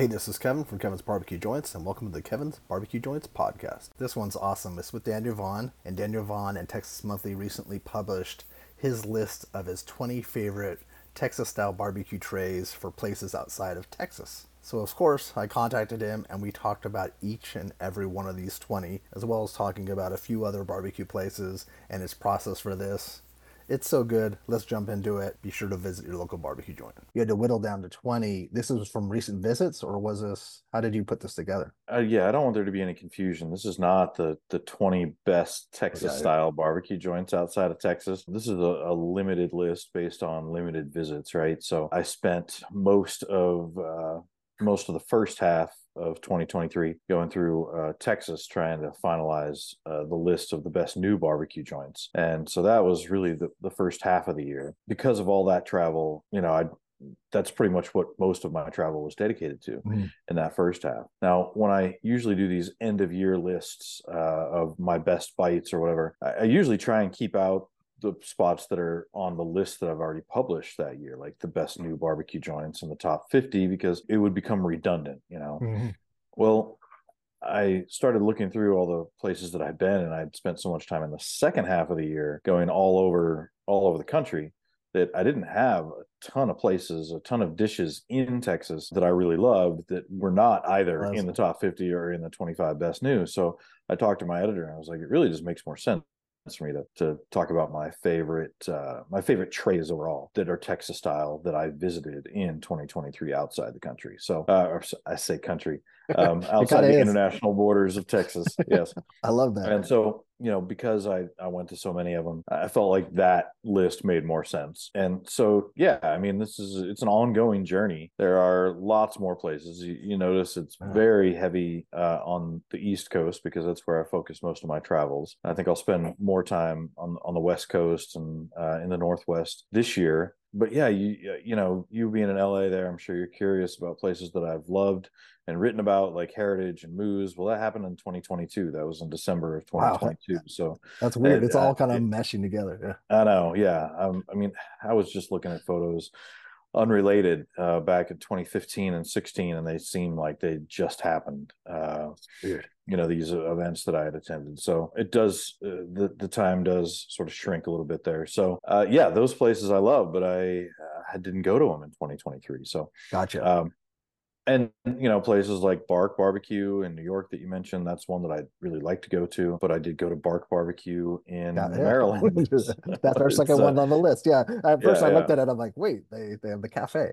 Hey, this is Kevin from Kevin's Barbecue Joints, and welcome to the Kevin's Barbecue Joints podcast. This one's awesome. It's with Daniel Vaughn, and Daniel Vaughn and Texas Monthly recently published his list of his 20 favorite Texas style barbecue trays for places outside of Texas. So, of course, I contacted him and we talked about each and every one of these 20, as well as talking about a few other barbecue places and his process for this. It's so good. Let's jump into it. Be sure to visit your local barbecue joint. You had to whittle down to 20. This is from recent visits, or was this, how did you put this together? Uh, yeah, I don't want there to be any confusion. This is not the the 20 best Texas style barbecue joints outside of Texas. This is a, a, limited list based on limited visits, right? So I spent most of uh, most of the first half of 2023 going through uh, Texas trying to finalize uh, the list of the best new barbecue joints. And so that was really the, the first half of the year. Because of all that travel, you know, I that's pretty much what most of my travel was dedicated to mm-hmm. in that first half. Now, when I usually do these end of year lists uh, of my best bites or whatever, I, I usually try and keep out the spots that are on the list that I've already published that year, like the best new barbecue joints in the top 50, because it would become redundant, you know. Mm-hmm. Well, I started looking through all the places that I'd been and I'd spent so much time in the second half of the year going all over all over the country that I didn't have a ton of places, a ton of dishes in Texas that I really loved that were not either in the top 50 or in the 25 best new. So I talked to my editor and I was like, it really just makes more sense for me to, to talk about my favorite uh, my favorite trays overall that are Texas style that I visited in 2023 outside the country. So uh, I say country um, outside the is. international borders of Texas. Yes, I love that. And so you know because I I went to so many of them, I felt like that list made more sense. And so yeah, I mean this is it's an ongoing journey. There are lots more places. You, you notice it's uh-huh. very heavy uh, on the East Coast because that's where I focus most of my travels. I think I'll spend more time on on the West Coast and uh, in the Northwest this year but yeah, you you know, you being in LA there, I'm sure you're curious about places that I've loved and written about, like Heritage and Moo's. Well, that happened in 2022. That was in December of 2022. Wow. So that's weird. It's all uh, kind of it, meshing together. Yeah, I know. Yeah, um, I mean, I was just looking at photos unrelated uh, back in 2015 and 16 and they seem like they just happened uh, you know these events that i had attended. So it does uh, the, the time does sort of shrink a little bit there. So uh, yeah those places i love but i uh, didn't go to them in 2023 so gotcha. um, and you know places like bark barbecue in new york that you mentioned that's one that i'd really like to go to but i did go to bark barbecue in yeah, maryland. That's our second uh, one on the list. Yeah at first yeah, i looked at it i'm like wait they, they have the cafe.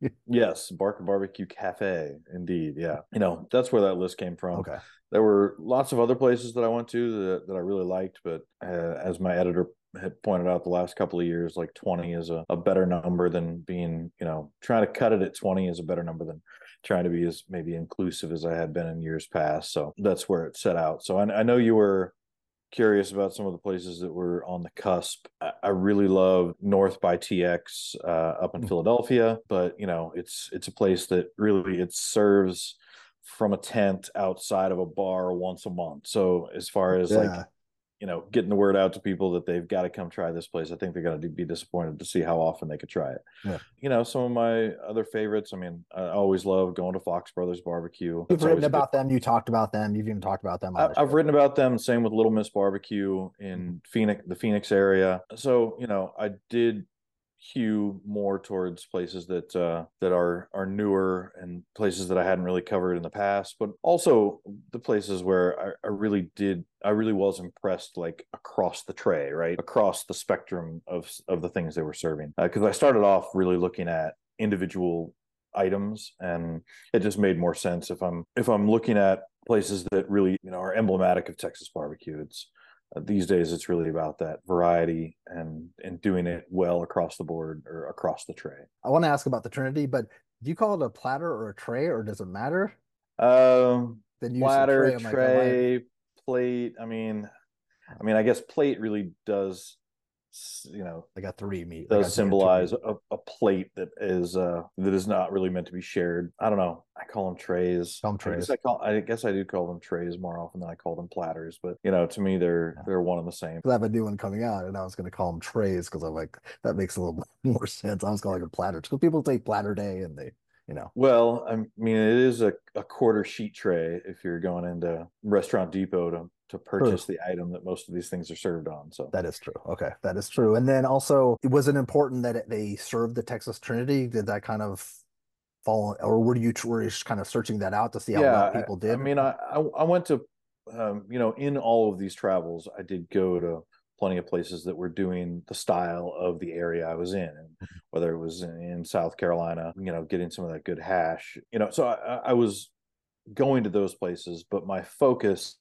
Yes bark barbecue cafe indeed yeah. You know that's where that list came from. Okay. There were lots of other places that i went to that, that i really liked but uh, as my editor had pointed out the last couple of years like 20 is a, a better number than being you know trying to cut it at 20 is a better number than trying to be as maybe inclusive as I had been in years past. So that's where it set out. So I, I know you were curious about some of the places that were on the cusp. I, I really love North by TX uh, up in mm-hmm. Philadelphia, but you know it's it's a place that really it serves from a tent outside of a bar once a month. So as far as yeah. like you know, getting the word out to people that they've got to come try this place. I think they're going to be disappointed to see how often they could try it. Yeah. You know, some of my other favorites. I mean, I always love going to Fox Brothers Barbecue. You've written about them. You talked about them. You've even talked about them. I, have written about them. Same with Little Miss Barbecue in mm-hmm. Phoenix, the Phoenix area. So you know, I did hew more towards places that uh, that are are newer and places that I hadn't really covered in the past, but also the places where I, I really did I really was impressed like across the tray, right across the spectrum of of the things they were serving. Because uh, I started off really looking at individual items, and it just made more sense if I'm if I'm looking at places that really you know are emblematic of Texas barbecue. It's these days it's really about that variety and and doing it well across the board or across the tray. I want to ask about the trinity but do you call it a platter or a tray or does it matter? Um then platter tray, tray like, plate i mean i mean i guess plate really does you know I got three meat does symbolize a, a, plate that is uh that is not really meant to be shared. I don't know. I call them trays. Some trays I, I call i guess i do call them trays more often than i call them platters but you know to me they're yeah. they're one and the same. I have a new one coming out and i was going to call them trays because i'm like that makes a little more sense. I was calling them platters because people say platter day and they you know. Well, I mean, it is a, a quarter sheet tray if you're going into Restaurant Depot to to purchase true. the item that most of these things are served on. So that is true. Okay, that is true. And then also, was it important that it, they served the Texas Trinity? Did that kind of fall, or were you were you kind of searching that out to see how yeah, well people did? I, I mean, I I went to, um, you know, in all of these travels, I did go to plenty of places that were doing the style of the area I was in, and mm-hmm. whether it was in South Carolina, you know, getting some of that good hash, you know. So I, I was going to those places, but my focus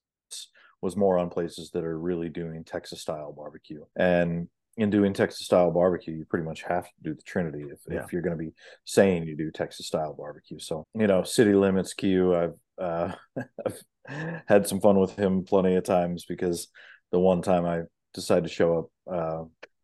was more on places that are really doing Texas style barbecue. And in doing Texas style barbecue, you pretty much have to do the Trinity if, yeah. if you're going to be saying you do Texas style barbecue. So, you know, city limits Q, I've, uh, I've had some fun with him plenty of times because the one time I decided to show up. Uh,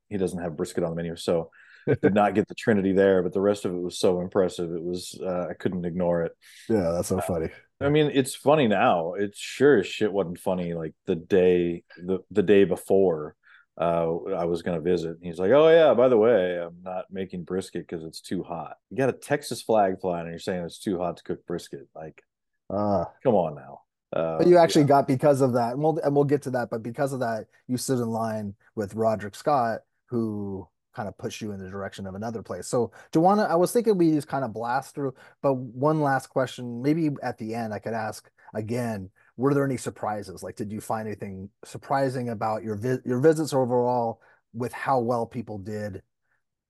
he doesn't have brisket on the menu, so did not get the Trinity there. But the rest of it was so impressive. It was uh, I couldn't ignore it. Yeah, that's so uh, funny. I mean, it's funny now. It's sure as shit wasn't funny like the day the the day before uh, I was going to visit. He's like, "Oh yeah, by the way, I'm not making brisket because it's too hot. You got a Texas flag flying, and you're saying it's too hot to cook brisket. Like, uh, come on now." Uh, but you actually yeah. got because of that, and we'll and we'll get to that. But because of that, you stood in line with Roderick Scott, who kind of push you in the direction of another place. So, Joanna, I was thinking we just kind of blast through. But one last question, maybe at the end, I could ask again: Were there any surprises? Like, did you find anything surprising about your vi- your visits overall with how well people did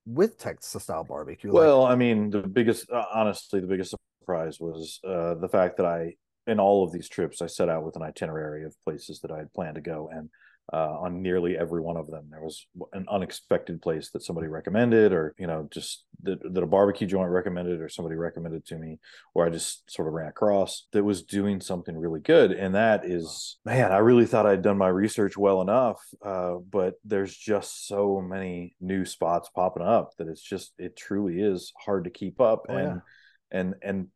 with Texas style barbecue? Well, I mean, the biggest, uh, honestly, the biggest surprise was uh, the fact that I in all of these trips, I set out with an itinerary of places that I had planned to go, and uh, on nearly every one of them, there was an unexpected place that somebody recommended, or you know, just that, that a barbecue joint recommended, or somebody recommended to me, or I just sort of ran across that was doing something really good. And that is, man, I really thought I'd done my research well enough, uh, but there's just so many new spots popping up that it's just it truly is hard to keep up, oh, and yeah. and and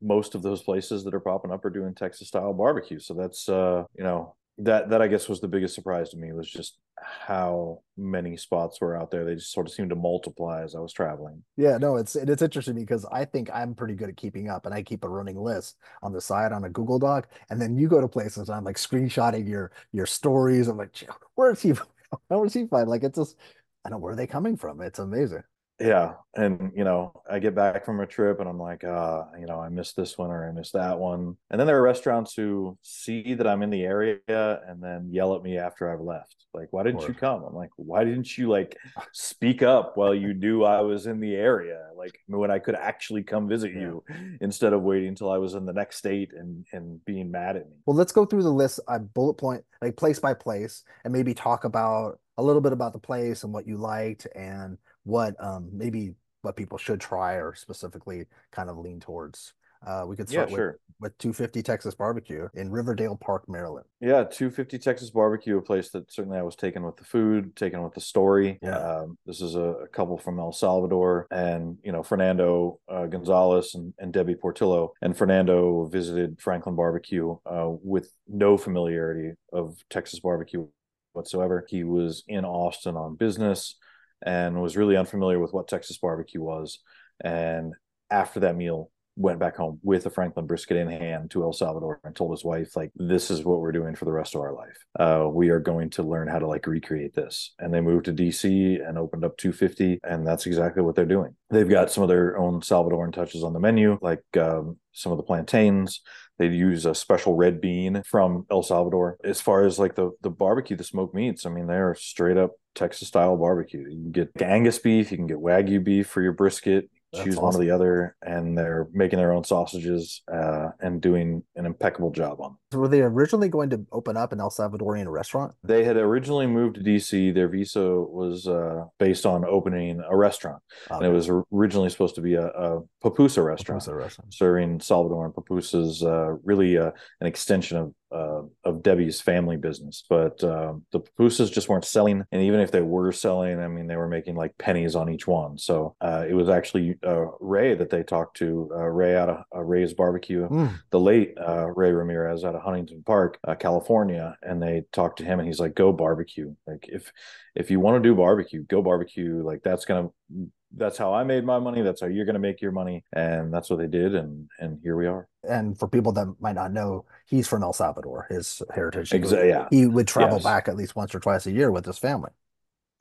most of those places that are popping up are doing Texas style barbecue. So that's uh, you know, that that I guess was the biggest surprise to me was just how many spots were out there. They just sort of seemed to multiply as I was traveling. Yeah, no, it's it's interesting because I think I'm pretty good at keeping up and I keep a running list on the side on a Google Doc. And then you go to places I'm like screenshotting your your stories. I'm like, where is he? Is he find? Like it's just I don't know where are they coming from. It's amazing yeah and you know i get back from a trip and i'm like uh you know i missed this one or i missed that one. And then there are restaurants who see that i'm in the area and then yell at me after i've left like why didn't you come? I'm like why didn't you like speak up while you knew i was in the area? Like when i could actually come visit yeah. you instead of waiting until i was in the next state and and being mad at me. Well let's go through the list i bullet point like place by place and maybe talk about a little bit about the place and what you liked and what um, maybe what people should try or specifically kind of lean towards. Uh, we could start yeah, sure. with, with 250 Texas Barbecue in Riverdale Park, Maryland. Yeah, 250 Texas Barbecue, a place that certainly I was taken with the food, taken with the story. Yeah. Um, this is a, a, couple from El Salvador and, you know, Fernando uh, Gonzalez and, and, Debbie Portillo. And Fernando visited Franklin Barbecue uh, with no familiarity of Texas barbecue whatsoever. He was in Austin on business and was really unfamiliar with what Texas barbecue was. And after that meal, went back home with a Franklin brisket in hand to El Salvador and told his wife, like, this is what we're doing for the rest of our life. Uh, we are going to learn how to like recreate this. And they moved to DC and opened up 250. And that's exactly what they're doing. They've got some of their own Salvadoran touches on the menu, like um, some of the plantains. They use a special red bean from El Salvador. As far as like the the barbecue, the smoked meats, I mean, they're straight up Texas style barbecue. You can get Angus beef, you can get Wagyu beef for your brisket, that's choose awesome. one or the other, and they're making their own sausages uh, and doing an impeccable job on. Them. So were they originally going to open up an El Salvadorian restaurant? They had originally moved to DC. Their visa was uh, based on opening a restaurant, okay. and it was originally supposed to be a, a pupusa restaurant, pupusa restaurant, serving Salvadoran pupusas. Uh, really, uh, an extension of uh, of Debbie's family business, but uh, the pupusas just weren't selling. And even if they were selling, I mean, they were making like pennies on each one. So uh, it was actually uh, Ray that they talked to, uh, Ray out of uh, Ray's Barbecue, mm. the late Ray Ramirez out of Huntington Park, California, and they talked to him, and he's like, "Go barbecue. Like if if you want to do barbecue, go barbecue. Like that's gonna that's how I made my money. That's how you're going to make your money. And that's what they did. And, and here we are. And for people that might not know, he's from El Salvador, his heritage. Exactly. Yeah. He would travel yes. back at least once or twice a year with his family.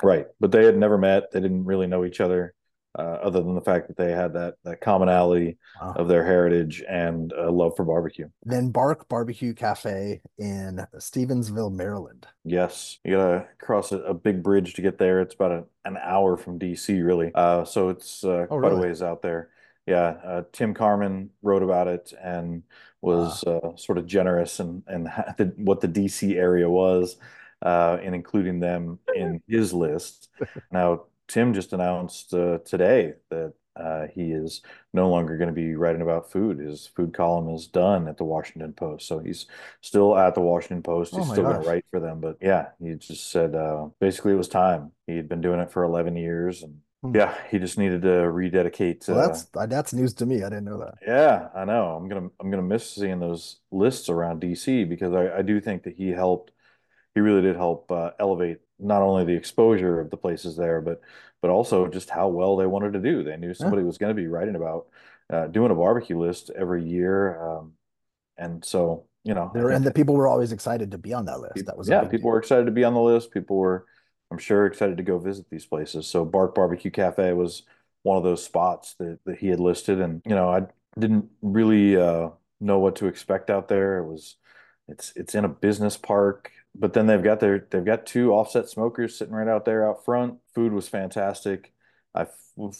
Right. But they had never met. They didn't really know each other uh, other than the fact that they had that that commonality wow. of their heritage and uh, love for barbecue. Then Bark Barbecue Cafe in Stevensville, Maryland. Yes, you gotta cross a, a big bridge to get there. It's about a, an hour from DC, really. Uh, so it's uh, oh, quite really? a ways out there. Yeah, uh, Tim Carman wrote about it and was uh, sort of generous and and what the DC area was. Uh, and including them in his list. Now, Tim just announced uh, today that uh, he is no longer going to be writing about food. His food column is done at the Washington Post. So he's still at the Washington Post. He's oh still going to write for them. But yeah, he just said uh, basically it was time. He had been doing it for 11 years and hmm. yeah, he just needed to rededicate. Well, that's uh, that's news to me. I didn't know that. Yeah, I know. I'm gonna I'm gonna miss seeing those lists around DC because I, I do think that he helped. He really did help uh, elevate not only the exposure of the places there, but but also just how well they wanted to do. They knew somebody yeah. was going to be writing about uh, doing a barbecue list every year, um, and so you know, there and the people were always excited to be on that list. That was yeah, people deal. were excited to be on the list. People were, I'm sure, excited to go visit these places. So Bark Barbecue Cafe was one of those spots that that he had listed, and you know, I didn't really uh, know what to expect out there. It was it's it's in a business park but then they've got their they've got two offset smokers sitting right out there out front. Food was fantastic. I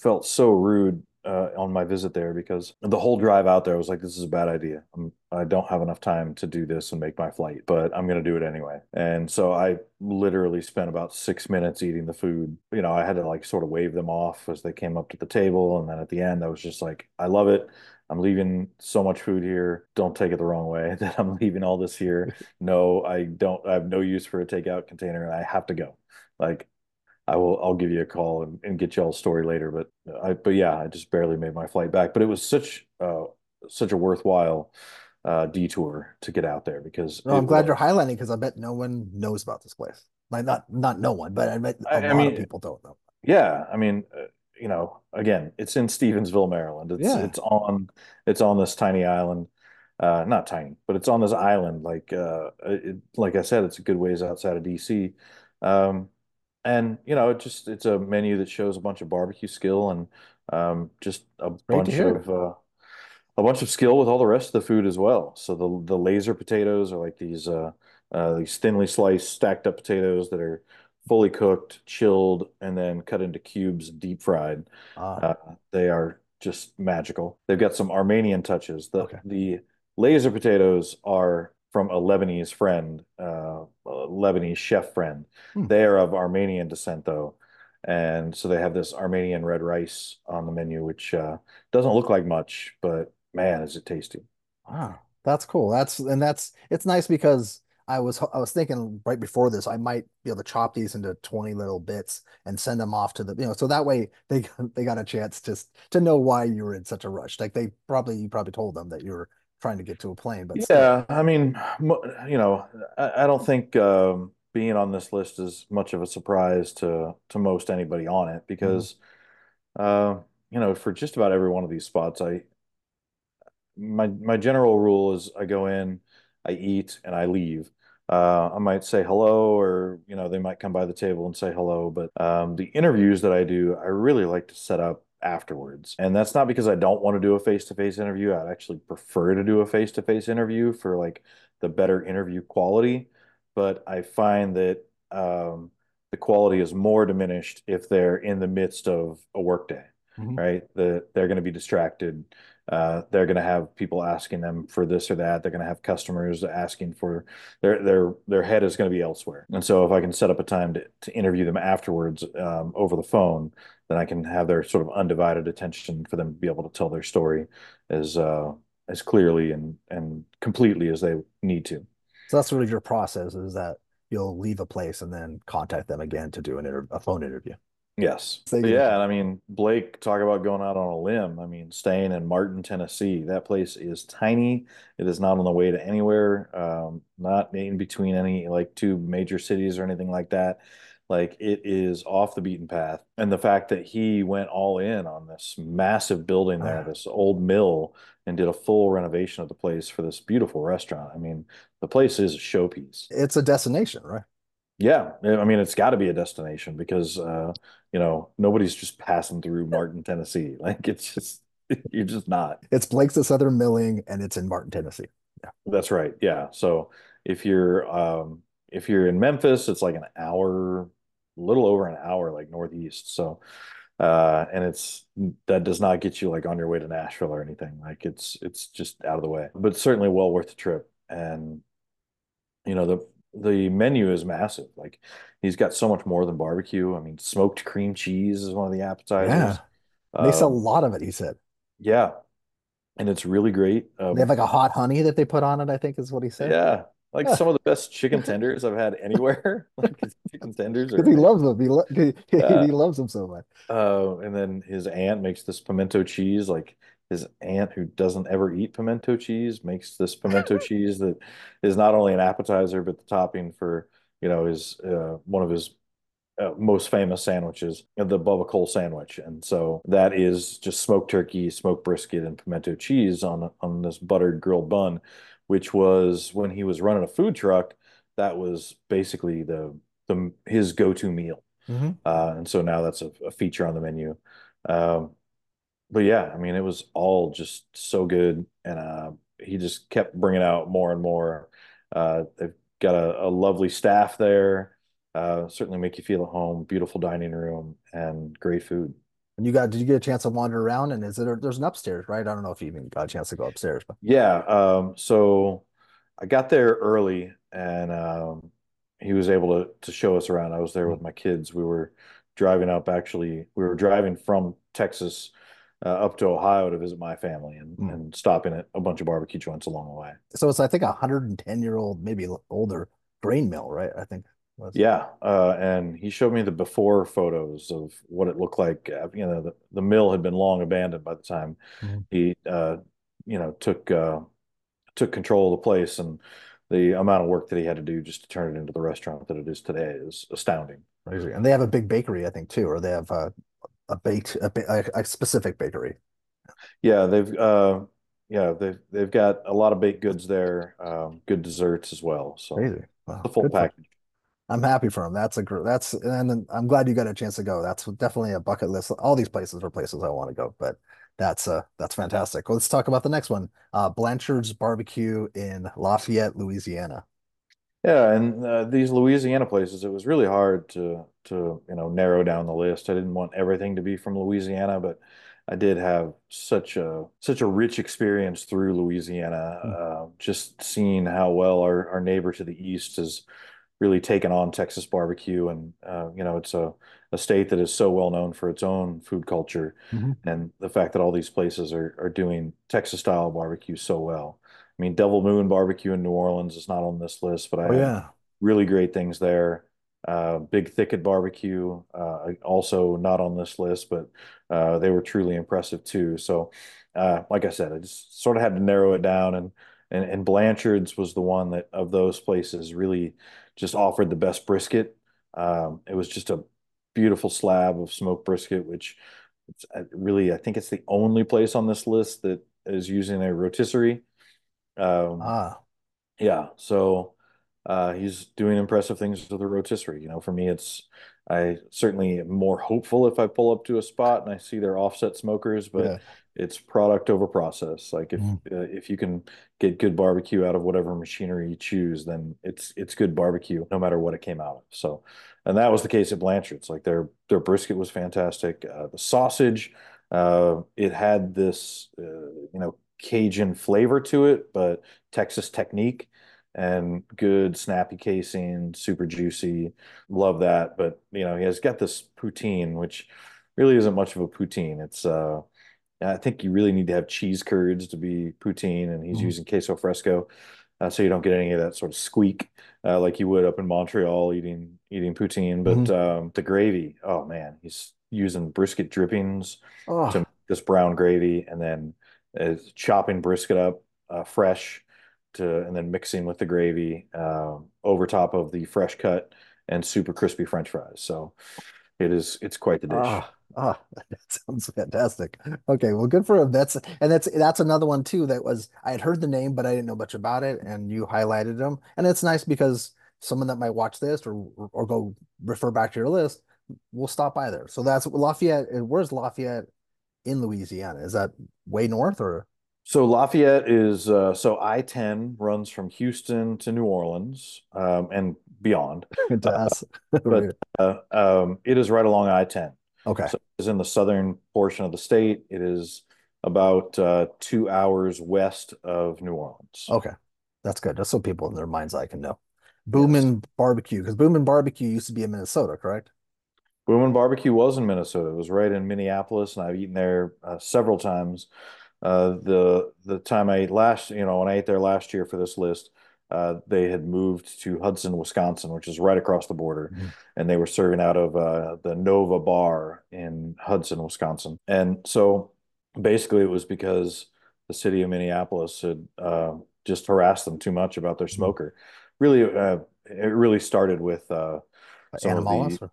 felt so rude uh, on my visit there because the whole drive out there I was like, this is a bad idea. I'm, I do not have enough time to do this and make my flight, but I'm going to do it anyway. And so I literally spent about six minutes eating the food. You know, I had to like sort of wave them off as they came up to the table. And then at the end, I was just like, I love it. I'm leaving so much food here. Don't take it the wrong way that I'm leaving all this here. No, I don't. I have no use for a takeout container, and I have to go. Like, I will. I'll give you a call and, and get y'all a story later. But I. But yeah, I just barely made my flight back. But it was such uh such a worthwhile uh, detour to get out there because. No, I'm glad was. you're highlighting because I bet no one knows about this place. Like not not no one, but I bet a I, lot I mean, of people don't know. Yeah, I mean, uh, you know, again, it's in Stevensville, Maryland. It's yeah. it's on it's on this tiny island. Uh, not tiny, but it's on this island. Like uh, it, like I said, it's a good ways outside of DC. Um, and you know, it just it's a menu that shows a bunch of barbecue skill and um, just a bunch of uh, a bunch of skill with all the rest of the food as well. So the the laser potatoes are like these uh, uh, these thinly sliced stacked up potatoes that are fully cooked, chilled, and then cut into cubes, deep fried. Ah. Uh, they are just magical. They've got some Armenian touches. The okay. the laser potatoes are from a Lebanese friend, uh, a Lebanese chef friend. Hmm. They are of Armenian descent, though. And so they have this Armenian red rice on the menu, which uh, doesn't look like much, but man, is it tasty. Wow, that's cool. That's and that's it's nice because I was I was thinking right before this I might be able to chop these into 20 little bits and send them off to the you know so that way they they got a chance to to know why you were in such a rush like they probably you probably told them that you were trying to get to a plane but yeah still. I mean you know I, I don't think um, being on this list is much of a surprise to to most anybody on it because mm-hmm. uh, you know for just about every one of these spots I my my general rule is I go in I eat and I leave uh, I might say hello, or you know, they might come by the table and say hello. But um, the interviews that I do, I really like to set up afterwards, and that's not because I don't want to do a face-to-face interview. I'd actually prefer to do a face-to-face interview for like the better interview quality. But I find that um, the quality is more diminished if they're in the midst of a workday, mm-hmm. right? That they're going to be distracted uh, they're going to have people asking them for this or that. They're going to have customers asking for their their their head is going to be elsewhere. And so if I can set up a time to, to interview them afterwards um, over the phone, then I can have their sort of undivided attention for them to be able to tell their story as uh, as clearly and and completely as they need to. So that's sort of your process is that you'll leave a place and then contact them again to do an inter- a phone interview. Yes. yeah, and I mean Blake talk about going out on a limb. I mean, staying in Martin, Tennessee. That place is tiny. It is not on the way to anywhere. Um, not in between any like two major cities or anything like that. Like it is off the beaten path. And the fact that he went all in on this massive building there, Ah. this old mill, and did a full renovation of the place for this beautiful restaurant. I mean, the place is a showpiece. It's a destination, right? Yeah, I mean, it's got to be a destination because uh, you know, nobody's just passing through Martin, Tennessee. Like it's just you're just not. It's Blake's of Southern Milling, and it's in Martin, Tennessee. Yeah. That's right. Yeah. So if you're um if you're in Memphis, it's like an hour, a little over an hour, like northeast. So uh and it's that does not get you like on your way to Nashville or anything. Like it's it's just out of the way. But certainly well worth the trip. And you know, the the menu is massive. Like he's got so much more than barbecue. I mean, smoked cream cheese is one of the appetizers. Yeah. they sell a Um, lot of it, he said. yeah. And it's really great. They have Um, like a hot honey that they put on it, I think is what he said. Yeah, like Yeah. some of the best chicken tenders I've had anywhere. Like chicken tenders are Because he loves them. He, lo he, he loves them so much. Uh, and then his aunt makes this pimento cheese. Like his aunt, who doesn't ever eat pimento cheese, makes this pimento cheese that is not only an appetizer but the topping for you know his uh, one of his uh, most famous sandwiches, the Bubba Cole sandwich. And so that is just smoked turkey, smoked brisket, and pimento cheese on on this buttered grilled bun, which was when he was running a food truck, that was basically the the his go-to meal. Mhm. Uh, and so now that's a, a feature on the menu. Um, but yeah, I mean, it was all just so good, and uh, he just kept bringing out more and more. Uh, they've got a, a lovely staff there. Uh, certainly make you feel at home. Beautiful dining room and great food. And you got, did you get a chance to wander around? And is it, there's an upstairs, right? I don't know if you even got a chance to go upstairs, but Yeah. Um, so I got there early, and um, he was able to to show us around. I was there with my kids. We were driving up. Actually, we were driving from Texas uh, up to Ohio to visit my family and, Mm. and stopping at a bunch of barbecue joints along the way. so it's, I think, a 110 year old, maybe older grain mill, right? I think. was. Yeah, uh, and he showed me the before photos of what it looked like. Uh, You know, the, the mill had been long abandoned by the time Mhm. he, uh, you know, took uh, took control of the place, and the amount of work that he had to do just to turn it into the restaurant that it is today is astounding. Crazy. And they have a big bakery, I think, too, or they have a, baked, a, a, a specific bakery. Yeah, they've uh, yeah they've they've got a lot of baked goods there, um, good desserts as well. So Crazy. Wow. the full Good package. I'm happy for him. That's a gr that's and I'm glad you got a chance to go. That's definitely a bucket list. All these places are places I want to go, but that's uh that's fantastic. Well, let's talk about the next one. Uh Blanchard's Barbecue in Lafayette, Louisiana. Yeah, and uh, these Louisiana places, it was really hard to to you know narrow down the list. I didn't want everything to be from Louisiana, but I did have such a such a rich experience through Louisiana, uh, just seeing how well our our neighbor to the east has really taken on Texas barbecue, and uh, you know it's a a state that is so well known for its own food culture, Mhm. and the fact that all these places are are doing Texas style barbecue so well. I mean, Devil Moon Barbecue in New Orleans is not on this list, but I Oh yeah. really great things there. Uh, Big Thicket Barbecue, uh, also not on this list, but uh, they were truly impressive too. So, uh, like I said, I just sort of had to narrow it down, and and and Blanchard's was the one that of those places really just offered the best brisket. Um, it was just a beautiful slab of smoked brisket, which it's uh, really I think it's the only place on this list that is using a rotisserie. Um, Ah, yeah, so uh, he's doing impressive things with the rotisserie. You know, for me, it's I certainly am more hopeful if I pull up to a spot and I see their offset smokers, but yeah. it's product over process. Like if Mhm. uh, if you can get good barbecue out of whatever machinery you choose, then it's it's good barbecue no matter what it came out of. So, and that was the case at Blanchard's. Like their their brisket was fantastic. Uh, the sausage, uh, it had this uh, you know Cajun flavor to it, but Texas technique and good snappy casing, super juicy. Love that. But you know, he has got this poutine, which really isn't much of a poutine. It's uh I think you really need to have cheese curds to be poutine, and he's Mhm. using queso fresco, uh, so you don't get any of that sort of squeak uh, like you would up in Montreal eating eating poutine. But um, the gravy, oh man, he's using brisket drippings Oh, to make this brown gravy, and then uh, chopping brisket up uh, fresh to, and then mixing with the gravy um over top of the fresh cut and super crispy French fries. So it is it's quite the dish. Ah, ah, that sounds fantastic. Okay, well, good for him. That's and that's that's another one too that was I had heard the name, but I didn't know much about it, and you highlighted them, and it's nice because someone that might watch this or or go refer back to your list will stop by there. So that's Lafayette. Where's Lafayette in Louisiana? Is that way north or? So Lafayette is uh, so I-10 runs from Houston to New Orleans um, and beyond. to us. but uh, um, it is right along I-10. Okay. So it's in the southern portion of the state. It is about uh, two hours west of New Orleans. Okay. That's good. That's so people in their mind's eye can know. Boomin' yes. Barbecue, because Boomin' Barbecue used to be in Minnesota, correct? Boomin' Barbecue was in Minnesota. It was right in Minneapolis, and I've eaten there uh, several times. Uh, the the time I ate last, you know, when I ate there last year for this list, uh, they had moved to Hudson, Wisconsin, which is right across the border, mm-hmm. and they were serving out of uh, the Nova Bar in Hudson, Wisconsin. And so, basically, it was because the city of Minneapolis had uh, just harassed them too much about their mm-hmm. smoker. Really, uh, it really started with uh, some Animales, of the,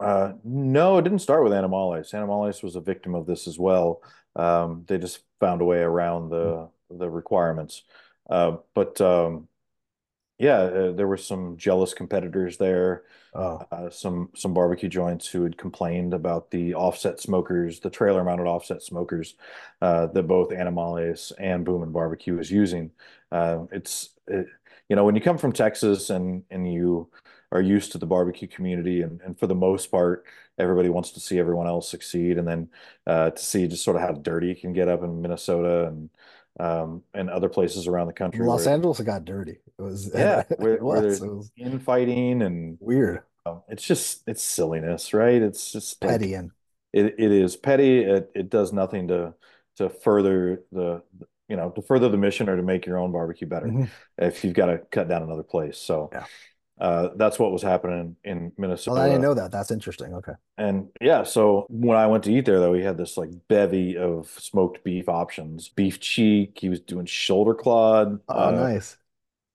uh, no, it didn't start with Animales. Animales was a victim of this as well. Um, they just found a way around the mm-hmm. the requirements. Uh, but um, yeah, uh, there were some jealous competitors there. Oh. Uh, some some barbecue joints who had complained about the offset smokers, the trailer mounted offset smokers uh, that both Animales and Boomin' Barbecue is using. Uh, it's it, you know when you come from Texas and and you are used to the barbecue community and, and for the most part everybody wants to see everyone else succeed and then uh, to see just sort of how dirty it can get up in Minnesota and um, and other places around the country. Los where, Angeles got dirty. It was yeah, where, it was. where there's it was infighting and weird. Um, it's just it's silliness, right? It's just petty like, and it, it is petty. It it does nothing to to further the you know to further the mission or to make your own barbecue better. Mm-hmm. If you've got to cut down another place, so yeah. Uh, that's what was happening in Minnesota. Oh, I didn't know that. That's interesting. Okay. And yeah, so when I went to eat there, though, he had this like bevy of smoked beef options, beef cheek. He was doing shoulder clod. Oh, uh, nice.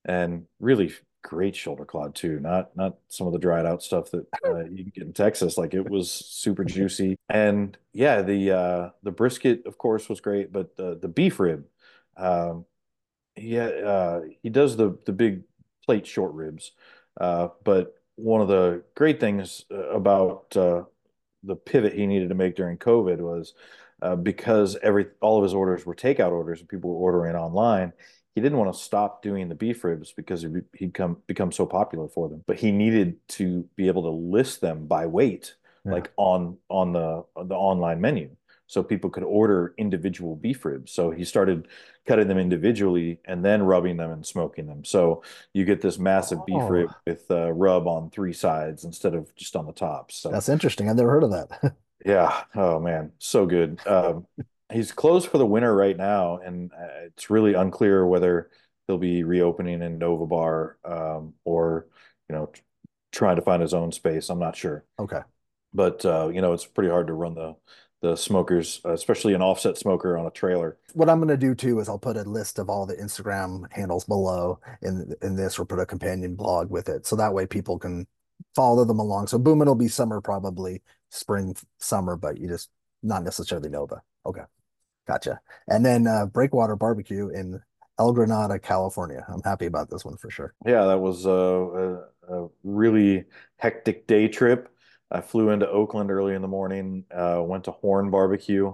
And really great shoulder clod too. Not not some of the dried out stuff that uh, you can get in Texas. Like it was super juicy. And yeah, the uh, the brisket, of course, was great, but the the beef rib. Um, yeah, uh, he does the the big plate short ribs uh, but one of the great things uh, about uh, the pivot he needed to make during COVID was uh, because every all of his orders were takeout orders and people were ordering online. He didn't want to stop doing the beef ribs because he'd come become so popular for them. But he needed to be able to list them by weight, yeah. like on on the the online menu so people could order individual beef ribs. So he started cutting them individually and then rubbing them and smoking them. So you get this massive oh. beef rib with uh, rub on three sides instead of just on the top. So that's interesting. I've never heard of that. yeah. Oh man, so good. Um, he's closed for the winter right now, and uh, it's really unclear whether he'll be reopening in Nova Bar um, or you know trying to find his own space. I'm not sure. Okay. But uh, you know, it's pretty hard to run the the smokers, especially an offset smoker on a trailer. What I'm going to do too is I'll put a list of all the Instagram handles below in in this, or put a companion blog with it, so that way people can follow them along. So Boomin' will be summer, probably spring, summer, but you just not necessarily Nova. Okay, gotcha. And then uh, Breakwater Barbecue in El Granada, California. I'm happy about this one for sure. Yeah, that was a, a, a really hectic day trip. I flew into Oakland early in the morning, uh, went to Horn Barbecue,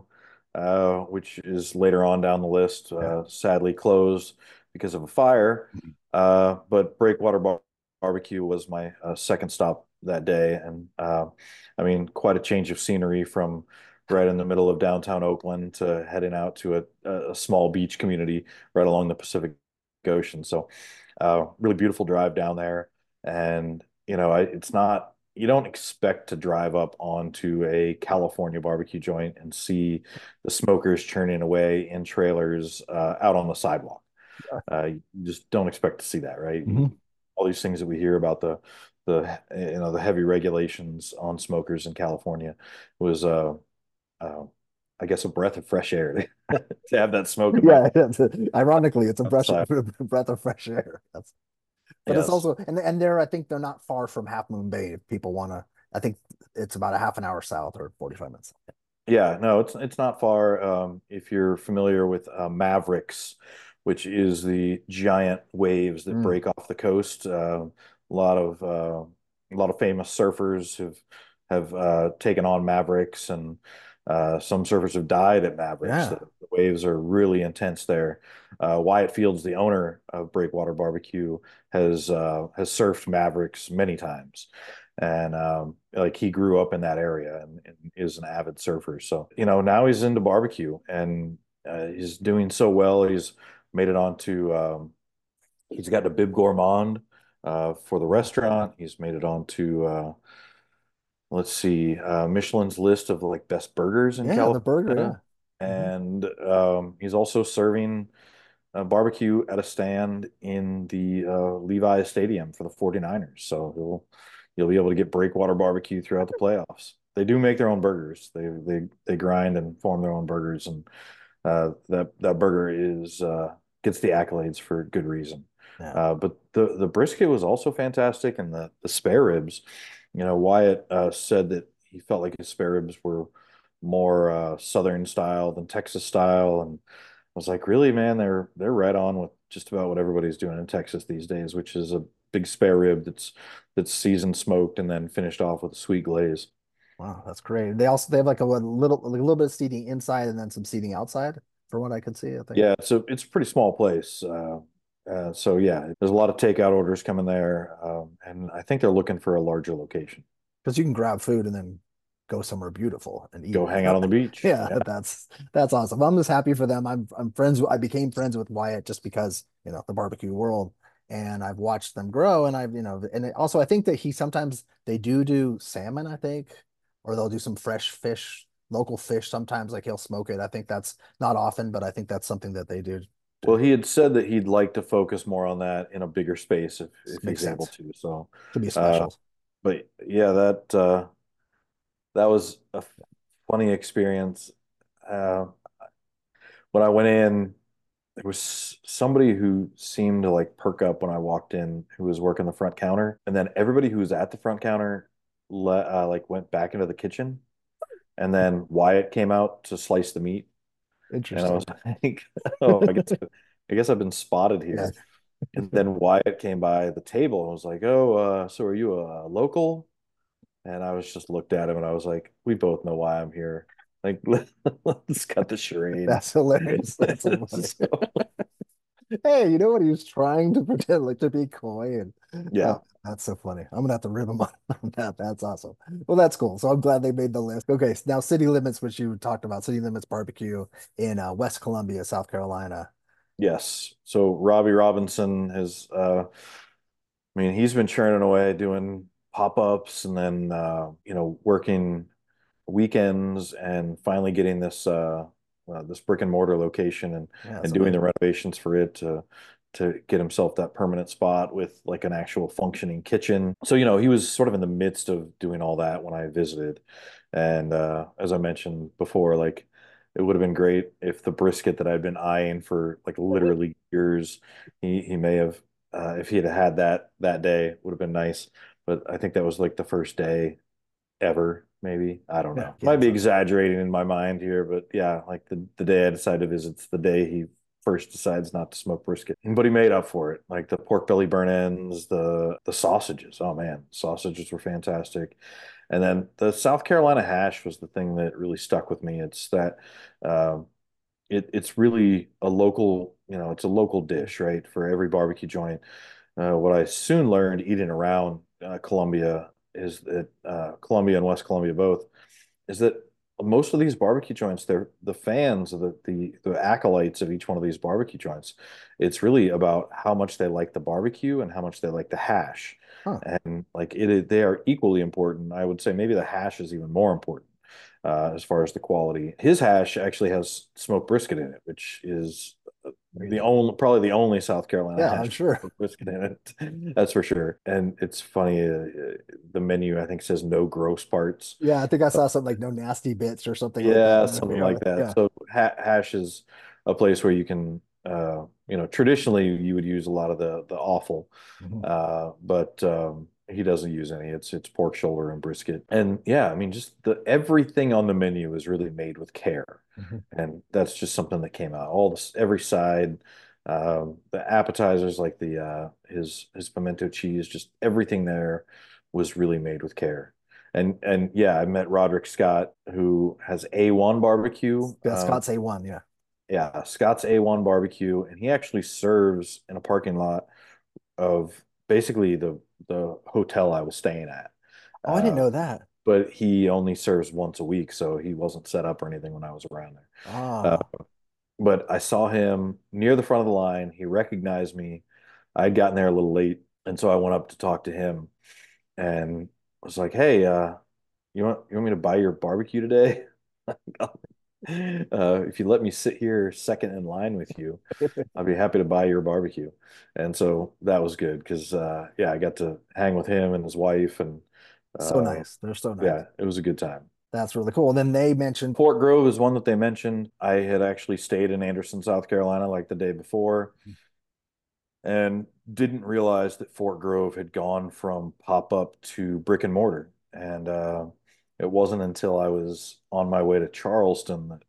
uh, which is later on down the list, uh, yeah. sadly closed because of a fire. Mm-hmm. Uh, but Breakwater Bar- Barbecue was my uh, second stop that day. And uh, I mean, quite a change of scenery from right in the middle of downtown Oakland to heading out to a, a small beach community right along the Pacific Ocean. So, really beautiful drive down there. And, you know, I, it's not you don't expect to drive up onto a California barbecue joint and see the smokers churning away in trailers uh, out on the sidewalk. Uh, you just don't expect to see that, right? Mm-hmm. All these things that we hear about the the you know the heavy regulations on smokers in California was uh, uh I guess a breath of fresh air to, have that smoke. yeah, ironically, it's a breath, breath of fresh air. That's But yes. it's also and and they're I think they're not far from Half Moon Bay if people want to. I think it's about a half an hour south or 45 minutes. Yeah, no, it's it's not far. Um, if you're familiar with uh, Mavericks, which is the giant waves that mm. break off the coast, uh, a lot of uh, a lot of famous surfers have have uh, taken on Mavericks, and uh, some surfers have died at Mavericks. Yeah. The, the, waves are really intense there. Uh, Wyatt Fields, the owner of Breakwater Barbecue, has has surfed Mavericks many times and um, like he grew up in that area and, and, is an avid surfer. So you know now he's into barbecue and uh, he's doing so well. He's made it onto um, he's got a bib gourmand uh, for the restaurant. He's made it onto uh, let's see uh, Michelin's list of like best burgers in yeah, California. The burger, yeah. And um, he's also serving a barbecue at a stand in the uh, Levi Stadium for the 49ers. So he'll you'll be able to get breakwater barbecue throughout the playoffs. They do make their own burgers. They they they grind and form their own burgers, and uh, that that burger is uh, gets the accolades for good reason. Yeah. Uh, but the the brisket was also fantastic, and the the spare ribs. You know, Wyatt uh, said that he felt like his spare ribs were more uh, southern style than Texas style, and I was like, really, man, they're they're right on with just about what everybody's doing in Texas these days, which is a big spare rib that's that's seasoned smoked and then finished off with a sweet glaze. Wow, that's great. They also they have like a little like a little bit of seating inside and then some seating outside, from what I could see. I think. Yeah, so it's a pretty small place. Uh, uh, so yeah, there's a lot of takeout orders coming there, um, and I think they're looking for a larger location because you can grab food and then go somewhere beautiful and eat. Go hang out on the beach. yeah, yeah, that's that's awesome. I'm just happy for them. I'm I'm friends. I became friends with Wyatt just because you know the barbecue world and I've watched them grow. And I've, you know, and also I think that he sometimes they do do salmon, I think, or they'll do some fresh fish, local fish. Sometimes like he'll smoke it. I think that's not often, but I think that's something that they do. Well, he had said that he'd like to focus more on that in a bigger space if, if he's sense. able to. So to be special. Uh, but yeah, that uh, that was a funny experience. Uh, when I went in, there was somebody who seemed to like perk up when I walked in who was working the front counter. And then everybody who was at the front counter let, uh, like went back into the kitchen. And then Wyatt came out to slice the meat. Interesting. And I was like, oh, I, to, I guess I've been spotted here. Yeah. and then Wyatt came by the table and was like, oh, uh, so are you a local? And I was just looked at him and I was like, we both know why I'm here. Like, let's cut the charade. That's hilarious. That's so hey, you know what? He was trying to pretend like to be coy, and yeah, uh, that's so funny. I'm gonna have to rib him on that. That's awesome. Well, that's cool. So I'm glad they made the list. Okay, now city limits, which you talked about, city limits barbecue in uh, West Columbia, South Carolina. Yes. So Robbie Robinson has, uh, I mean, he's been churning away doing pop ups and then uh, you know working weekends and finally getting this uh, uh, this brick and mortar location and yeah, and doing amazing. the renovations for it to to get himself that permanent spot with like an actual functioning kitchen. So you know he was sort of in the midst of doing all that when I visited, and uh, as I mentioned before, like it would have been great if the brisket that I'd been eyeing for like literally years, he he may have uh, if he had had that that day would have been nice. But I think that was like the first day ever maybe. I don't know. yeah, might be exaggerating in my mind here but yeah like the, the day i decided to visit it's the day he first decides not to smoke brisket. But he made up for it like the pork belly burnt ends the the sausages. Oh man sausages were fantastic. And then the south carolina hash was the thing that really stuck with me. It's that um, it, it's really a local you know it's a local dish right for every barbecue joint. Uh, what i soon learned eating around uh, columbia is that uh, Columbia and West Columbia both is that most of these barbecue joints, they're the fans of the, the the acolytes of each one of these barbecue joints. It's really about how much they like the barbecue and how much they like the hash. Huh. And like it, they are equally important. I would say maybe the hash is even more important uh, as far as the quality. His hash actually has smoked brisket in it, which is the only probably the only South Carolina. Yeah, I'm sure. Brisket in it. That's for sure. And it's funny. Uh, the menu I think says no gross parts. Yeah, I think I saw something like no nasty bits or something. Yeah, like something like that. Yeah. So ha- hash is a place where you can uh, you know, traditionally you would use a lot of the the offal, Mhm. uh, but um, he doesn't use any. It's it's pork shoulder and brisket, and yeah, I mean, just the everything on the menu is really made with care. and that's just something that came out. All this, every side, um, the appetizers like the uh, his his pimento cheese, just everything there was really made with care. And and yeah, I met Roderick Scott, who has A1 barbecue. Yeah, Um, Scott's A1, yeah. yeah, Scott's A1 barbecue, and he actually serves in a parking lot of basically the the hotel I was staying at. Oh, I didn't Uh, know that. But he only serves once a week, so he wasn't set up or anything when I was around there. Ah, But I saw him near the front of the line. He recognized me. I'd gotten there a little late, and so I went up to talk to him and was like, "Hey, uh, you want you want me to buy your barbecue today? Uh, if you let me sit here second in line with you, I'd be happy to buy your barbecue." And so that was good because uh, yeah, I got to hang with him and his wife, and so uh, nice. They're so nice. yeah, it was a good time. That's really cool. And then they mentioned, Fork Grove is one that they mentioned. I had actually stayed in Anderson, South Carolina, like the day before, and didn't realize that Fork Grove had gone from pop up to brick and mortar. And uh, it wasn't until I was on my way to Charleston that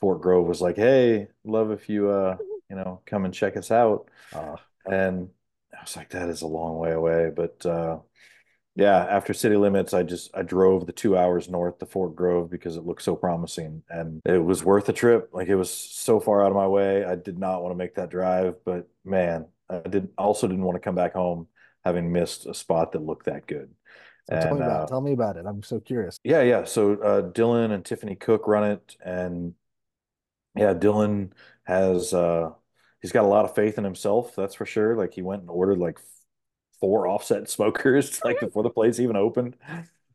Fork Grove was like, "Hey, love if you uh, you know, come and check us out." uh, And I was like, "That is a long way away," but uh, yeah, after city limits, I just I drove the two hours north to Fork Grove because it looked so promising and it was worth the trip. Like it was so far out of my way. I did not want to make that drive, but man, I did also didn't want to come back home having missed a spot that looked that good. so tell me And about uh, it. Tell me about it. I'm so curious. yeah, yeah. So uh, Dylan and Tiffany Cook run it, and yeah, Dylan has uh, he's got a lot of faith in himself. That's for sure. Like he went and ordered like four offset smokers like before the place even opened.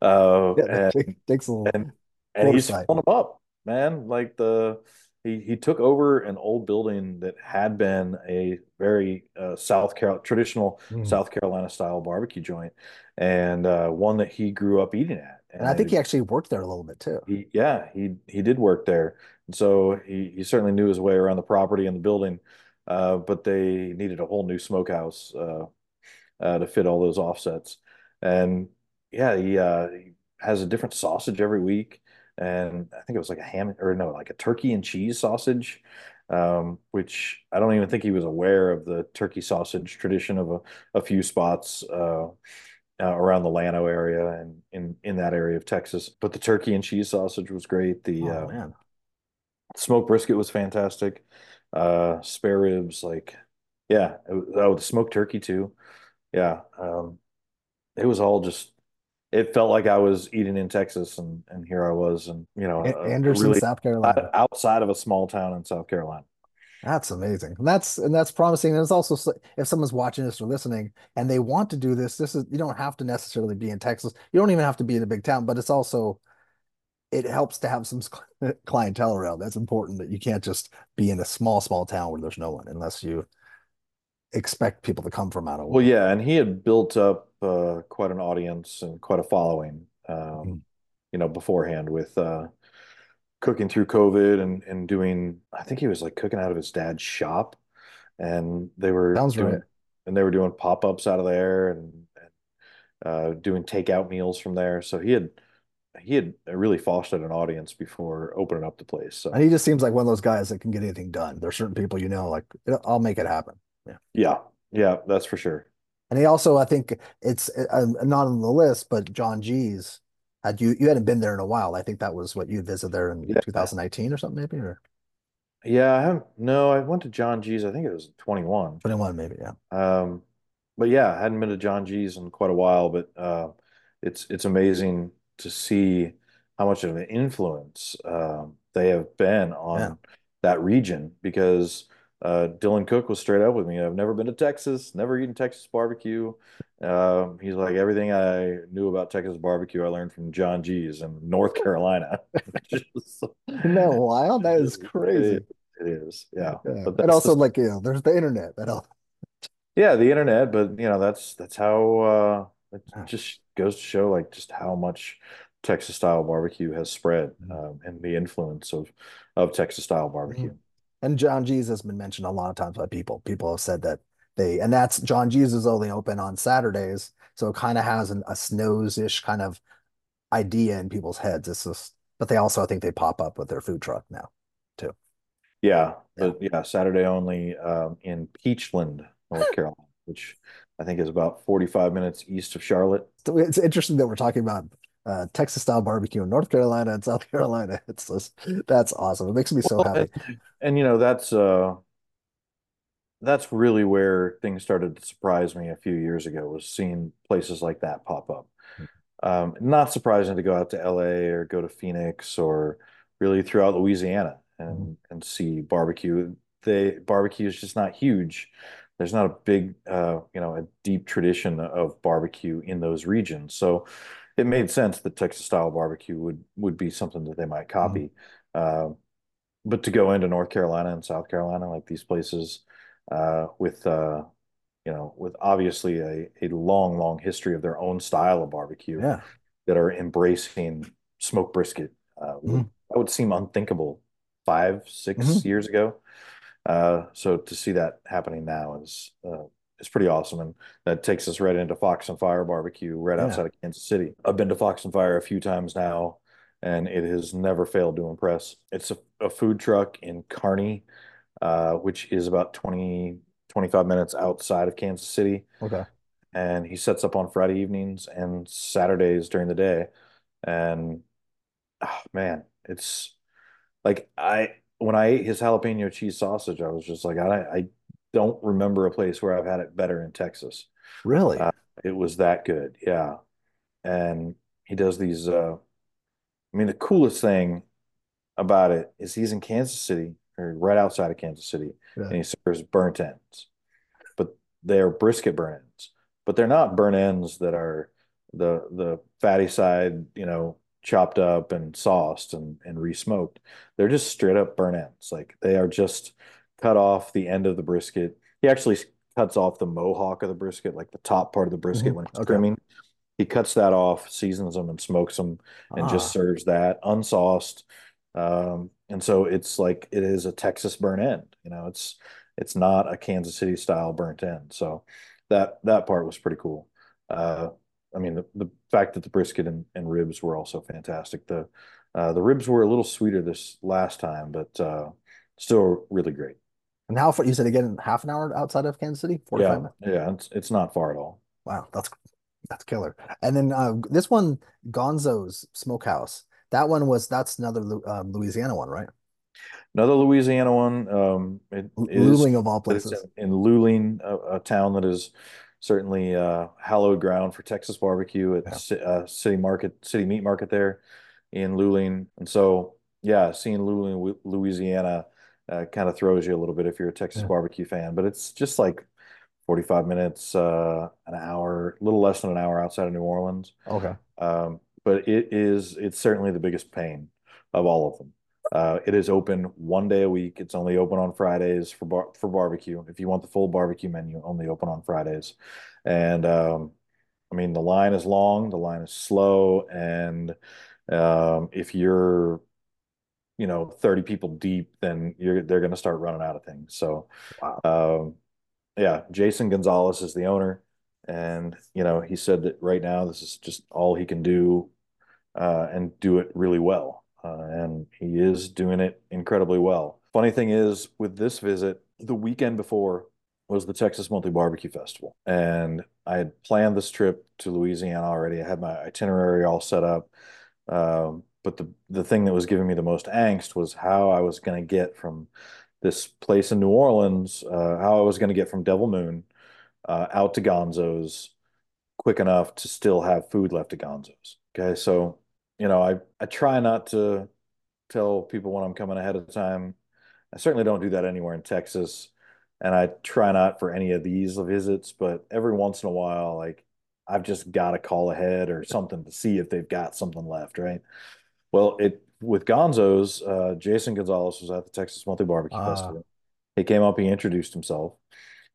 Uh, Yeah, and takes a little and and he's foresight. filling them up, man. Like the he he took over an old building that had been a very uh, South Carolina traditional Mm. South Carolina style barbecue joint, and uh, one that he grew up eating at. And I think he actually worked there a little bit too. he yeah he he did work there, and so he he certainly knew his way around the property and the building. Uh, but they needed a whole new smokehouse uh, to fit all those offsets, and yeah, he uh, he has a different sausage every week, and I think it was like a ham or no, like a turkey and cheese sausage, um, which I don't even think he was aware of the turkey sausage tradition of a, a few spots. Uh, uh, around the Llano area and in in that area of Texas. But the turkey and cheese sausage was great. The Oh uh, smoked brisket was fantastic. Uh, spare ribs, like yeah, was, oh, the smoked turkey too. Yeah, um, it was all just. It felt like I was eating in Texas, and and here I was, and you know, A- Anderson, really South Carolina. outside of a small town in South Carolina. That's amazing. And that's and that's promising. And it's also if someone's watching this or listening and they want to do this, this is you don't have to necessarily be in Texas. You don't even have to be in a big town, but it's also it helps to have some clientele around. That's important that you can't just be in a small, small town where there's no one unless you expect people to come from out of Well, yeah, and he had built up uh, quite an audience and quite a following, um, Mhm. you know, beforehand with uh, cooking through COVID and and doing. I think he was like cooking out of his dad's shop, and they were Sounds doing right. and they were doing pop-ups out of there and, and uh, doing takeout meals from there. So he had he had really fostered an audience before opening up the place. So And he just seems like one of those guys that can get anything done. There's certain people you know, like I'll make it happen. Yeah. yeah, yeah, that's for sure. And he also, I think it's uh, not on the list, but John G's had you you hadn't been there in a while. I think that was what you visited there in Yeah. 2019 or something, maybe, or Yeah, I haven't. No, I went to John G's. I think it was 21. 21, maybe. Yeah. Um, but yeah, I hadn't been to John G's in quite a while, but uh, it's it's amazing to see how much of an influence um, they have been on Yeah. that region because uh, Dylan Cook was straight up with me. I've never been to Texas, never eaten Texas barbecue. Um, he's like, everything I knew about Texas barbecue, I learned from John G's in North Carolina. Just- Isn't that wild? That is crazy. It, it is, yeah. Yeah. But And also, like, you know, there's the internet. That helps. yeah, the internet, but you know, that's that's how uh it just goes to show like just how much Texas style barbecue has spread Mhm. um, and the influence of of Texas style barbecue. And John G's has been mentioned a lot of times by people. People have said that they, and that's John G's is only open on Saturdays, so it kind of has an, a Snows-ish kind of idea in people's heads. It's just, but they also I think they pop up with their food truck now, too. Yeah, yeah, yeah Saturday only um, in Peachland, North Carolina, which I think is about 45 minutes east of Charlotte. It's interesting that we're talking about uh, Texas style barbecue in North Carolina and South Carolina. It's just that's awesome. It makes me so well, happy. And, and, you know that's uh, that's really where things started to surprise me a few years ago. Was seeing places like that pop up. Hmm. Um, not surprising to go out to LA or go to Phoenix or really throughout Louisiana and mm-hmm. and see barbecue. The barbecue is just not huge. There's not a big, uh, you know, a deep tradition of barbecue in those regions. So it made sense that Texas style barbecue would would be something that they might mm-hmm. copy. Mm-hmm. Uh, but to go into North Carolina and South Carolina, like these places, uh, with uh, you know, with obviously a, a long, long history of their own style of barbecue yeah. that are embracing smoked brisket, uh, mm-hmm. that would seem unthinkable five, six mm-hmm. years ago. Uh, so to see that happening now is is pretty awesome, and that takes us right into Fox and Fire Barbecue right yeah. outside of Kansas City. I've been to Fox and Fire a few times now, and it has never failed to impress. It's a, a food truck in Kearney, uh, which is about 20, 25 minutes outside of Kansas City. Okay. And he sets up on Friday evenings and Saturdays during the day, and oh, man, it's like I when I ate his jalapeno cheese sausage, I was just like, I, I don't remember a place where I've had it better in Texas. Really? Uh, it was that good. Yeah. And he does these, uh, I mean, the coolest thing about it is he's in Kansas City or right outside of Kansas City yeah. and he serves burnt ends, but they are brisket burnt ends, but they're not burnt ends that are the, the fatty side, you know, chopped up and sauced and, and re-smoked. They're just straight up burnt ends. Like they are just cut off the end of the brisket. He actually cuts off the mohawk of the brisket, like the top part of the brisket mm-hmm. when he's okay. trimming. He cuts that off, seasons them, and smokes them, and ah. just serves that unsauced. Um, and so it's like it is a Texas burnt end. You know, it's it's not a Kansas City style burnt end. So that that part was pretty cool. Uh, I mean, the, the fact that the brisket and, and ribs were also fantastic. The uh, the ribs were a little sweeter this last time, but uh, still really great. And how far? You said again, half an hour outside of Kansas City. Yeah, minutes? yeah, it's it's not far at all. Wow, that's that's killer. And then uh, this one, Gonzo's Smokehouse. That one was that's another uh, Louisiana one, right? Another Louisiana one. Um, it Luling of all places. In, in Luling, a, a, town that is certainly uh, hallowed ground for Texas barbecue at yeah. uh, City Market, City Meat Market there in Luling. And so, yeah, seeing Luling, Louisiana, uh, kind of throws you a little bit if you're a Texas yeah. barbecue fan. But it's just like 45 minutes, uh, an hour, a little less than an hour outside of New Orleans. Okay. Um, but it is, it's certainly the biggest pain of all of them. Uh, it is open one day a week. It's only open on Fridays for bar- for barbecue. If you want the full barbecue menu, only open on Fridays. And um, I mean, the line is long, the line is slow, and um, if you're you know 30 people deep, then you're they're going to start running out of things. So, wow. um, yeah, Jason Gonzalez is the owner, and you know he said that right now this is just all he can do, uh, and do it really well uh, and he is doing it incredibly well. Funny thing is, with this visit, the weekend before was the Texas Monthly Barbecue Festival, and I had planned this trip to Louisiana already. I had my itinerary all set up, um, but the the thing that was giving me the most angst was how I was going to get from this place in New Orleans, uh, how I was going to get from Devil Moon uh, out to Gonzo's quick enough to still have food left at Gonzo's. Okay, so you know, I I try not to tell people when I'm coming ahead of time. I certainly don't do that anywhere in Texas, and I try not for any of these visits. But every once in a while, like I've just got to call ahead or something to see if they've got something left, right? Well, it with Gonzo's, uh, Jason Gonzalez was at the Texas Monthly Barbecue uh. Festival. He came up, he introduced himself,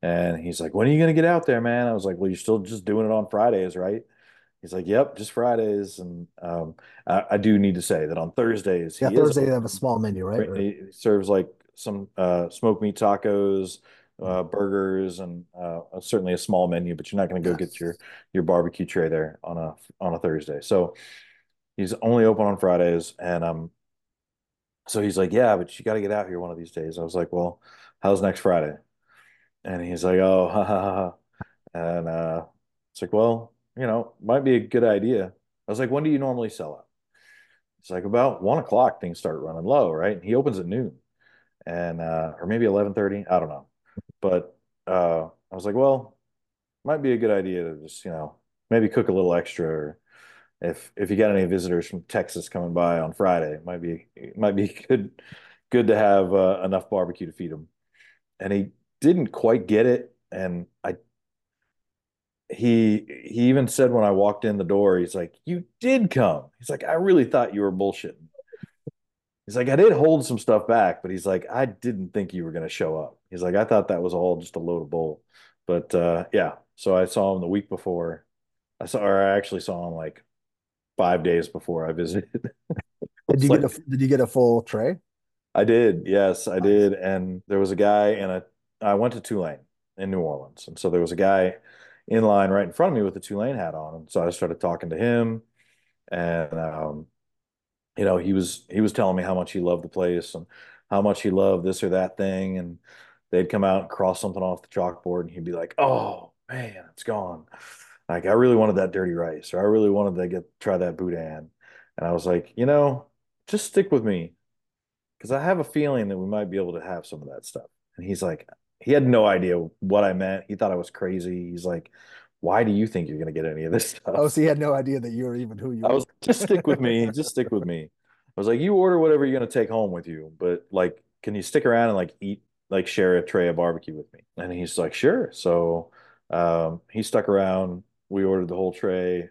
and he's like, "When are you going to get out there, man?" I was like, "Well, you're still just doing it on Fridays, right?" He's like, "Yep, just Fridays." And um, I, I, do need to say that on Thursdays, yeah, Thursday they have a small menu, right? He serves like some uh, smoked meat tacos, uh, burgers, and uh, certainly a small menu. But you're not going to go yes. get your your barbecue tray there on a on a Thursday. So he's only open on Fridays, and um, so he's like, yeah, but you got to get out here one of these days. I was like, well, how's next Friday? And he's like, oh, ha ha ha. And uh, it's like, well, you know, might be a good idea. I was like, when do you normally sell out? It's like about one o'clock things start running low, right? And he opens at noon, and uh, or maybe eleven thirty. I don't know, but uh, I was like, well, might be a good idea to just you know maybe cook a little extra. Or if if you got any visitors from Texas coming by on Friday, it might be it might be good good to have uh, enough barbecue to feed them. And he didn't quite get it, and I he he even said when I walked in the door, he's like, "You did come." He's like, "I really thought you were bullshitting." He's like, "I did hold some stuff back, but he's like, I didn't think you were going to show up." He's like, "I thought that was all just a load of bull." But uh, yeah, so I saw him the week before. I saw, or I actually saw him like five days before I visited. did you like, get a Did you get a full tray? I did. Yes, I did. And there was a guy, and a I went to Tulane in New Orleans, and so there was a guy in line right in front of me with the Tulane hat on. And so I started talking to him and, um, you know, he was, he was telling me how much he loved the place and how much he loved this or that thing. And they'd come out and cross something off the chalkboard and he'd be like, Oh man, it's gone. Like I really wanted that dirty rice or I really wanted to get, try that boudin. And I was like, you know, just stick with me because I have a feeling that we might be able to have some of that stuff. And he's like, he had no idea what I meant. He thought I was crazy. He's like, why do you think you're going to get any of this stuff? Oh, so he had no idea that you were even who you I was just stick with me. Just stick with me. I was like, you order whatever you're going to take home with you, but like, can you stick around and like eat, like share a tray of barbecue with me? And he's like, sure. So um, he stuck around. We ordered the whole tray,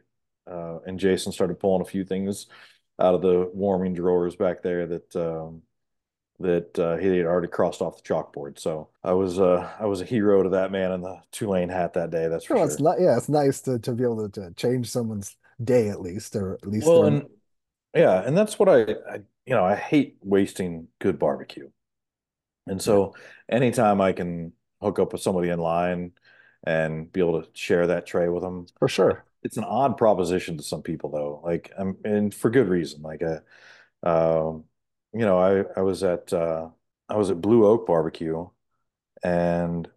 uh, and Jason started pulling a few things out of the warming drawers back there that um, that uh, he had already crossed off the chalkboard. So I was uh, I was a hero to that man in the Tulane hat that day. That's for well, sure. It's not, yeah, it's nice to, to be able to, to, change someone's day at least, or at least. Well, and, yeah, and that's what I, I, you know I hate wasting good barbecue, and so anytime I can hook up with somebody in line and be able to share that tray with them, for sure. It's an odd proposition to some people though, like um, and for good reason. Like a, uh, um, you know, I I was at uh, I was at Blue Oak Barbecue, and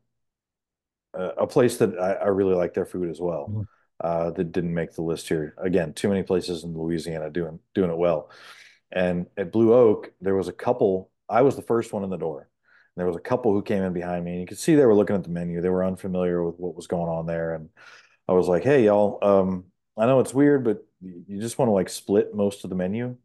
a, a place that I, I, really like their food as well. Mm-hmm. Uh, that didn't make the list here. Again, too many places in Louisiana doing doing it well. And at Blue Oak, there was a couple. I was the first one in the door. There was a couple who came in behind me, and you could see they were looking at the menu. They were unfamiliar with what was going on there, and I was like, "Hey, y'all, um, I know it's weird, but you just want to like split most of the menu."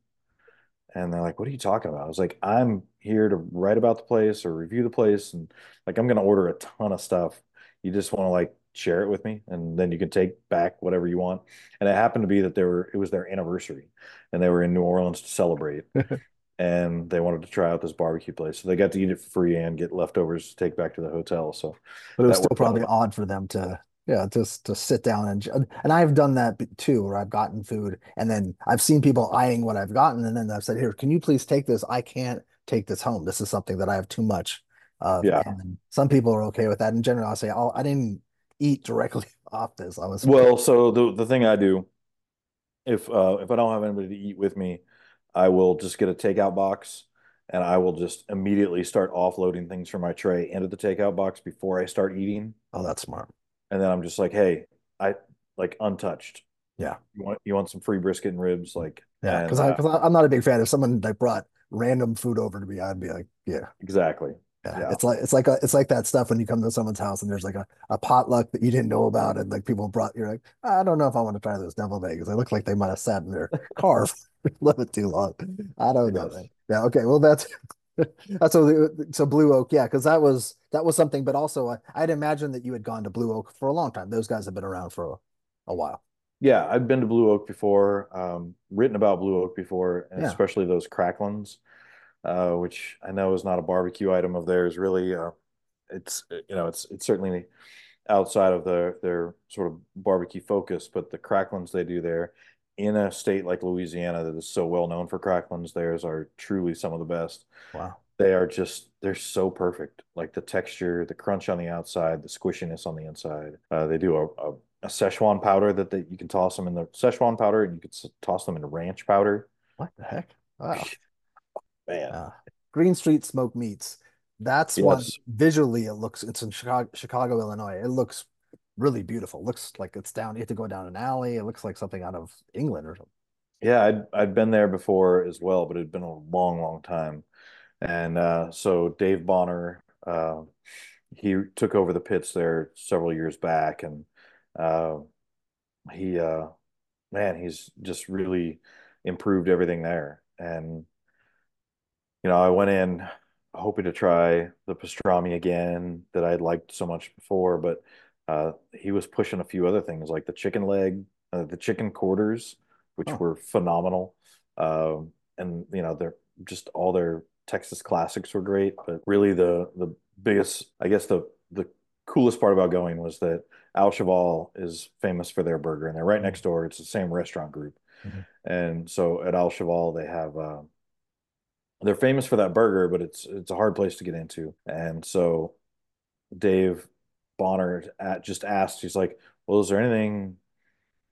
And they're like, what are you talking about? I was like, I'm here to write about the place or review the place. And like, I'm going to order a ton of stuff. You just want to like share it with me and then you can take back whatever you want. And it happened to be that they were, it was their anniversary and they were in New Orleans to celebrate. and they wanted to try out this barbecue place. So they got to eat it for free and get leftovers to take back to the hotel. So, but it was still probably odd for them to yeah, just to sit down and and I've done that too, where I've gotten food and then I've seen people eyeing what I've gotten, and then I've said, "Here, can you please take this? I can't take this home. This is something that I have too much of." Yeah. And some people are okay with that. In general, I'll say, "Oh, I didn't eat directly off this. I was well." So the the thing I do, if uh, if I don't have anybody to eat with me, I will just get a takeout box and I will just immediately start offloading things from my tray into the takeout box before I start eating. Oh, that's smart and then I'm just like, hey, I like untouched. Yeah. You want you want some free brisket and ribs, like yeah, because I uh, I'm not a big fan. If someone like brought random food over to me, I'd be like, yeah, exactly. Yeah. yeah. It's like it's like a, it's like that stuff when you come to someone's house and there's like a, a potluck that you didn't know about and like people brought you're like I don't know if I want to try those deviled eggs. They look like they might have sat in their car for a little bit too long. I don't know. Yeah. Okay. Well, that's that's so so Blue Oak, yeah, because that was that was something. But also, I, I'd imagine that you had gone to Blue Oak for a long time. Those guys have been around for a, a while. Yeah, I've been to Blue Oak before, um, written about Blue Oak before, and yeah. especially those cracklins, uh, which I know is not a barbecue item of theirs. Really, uh, it's you know it's it's certainly outside of their their sort of barbecue focus, but the cracklins they do there in a state like Louisiana that is so well known for cracklins, theirs are truly some of the best. Wow. they are just they're so perfect. Like the texture, the crunch on the outside, the squishiness on the inside. Uh, they do a, a, a Szechuan powder that they, you can toss them in the Szechuan powder, and you can toss them in ranch powder. What the heck? Wow, man. Uh, Green Street Smoke Meats. That's yes. one visually it looks. It's in Chicago, Chicago, Illinois. It looks really beautiful. It looks like it's down. You have to go down an alley. It looks like something out of England or something. Yeah, I'd I'd been there before as well, but it'd been a long, long time. And uh, so Dave Bonner, uh, he took over the pits there several years back, and uh, he, uh, man, he's just really improved everything there. And you know, I went in hoping to try the pastrami again that I'd liked so much before, but uh, he was pushing a few other things like the chicken leg, uh, the chicken quarters, which oh. were phenomenal. Um, and you know, they're just all their Texas classics were great, but really the the biggest, I guess the the coolest part about going was that Au Cheval is famous for their burger, and they're right next door. It's the same restaurant group, mm-hmm. and so at Au Cheval they have. They're famous for that burger, but it's it's a hard place to get into, and so Dave Bonner at, just asked, he's like, "Well, is there anything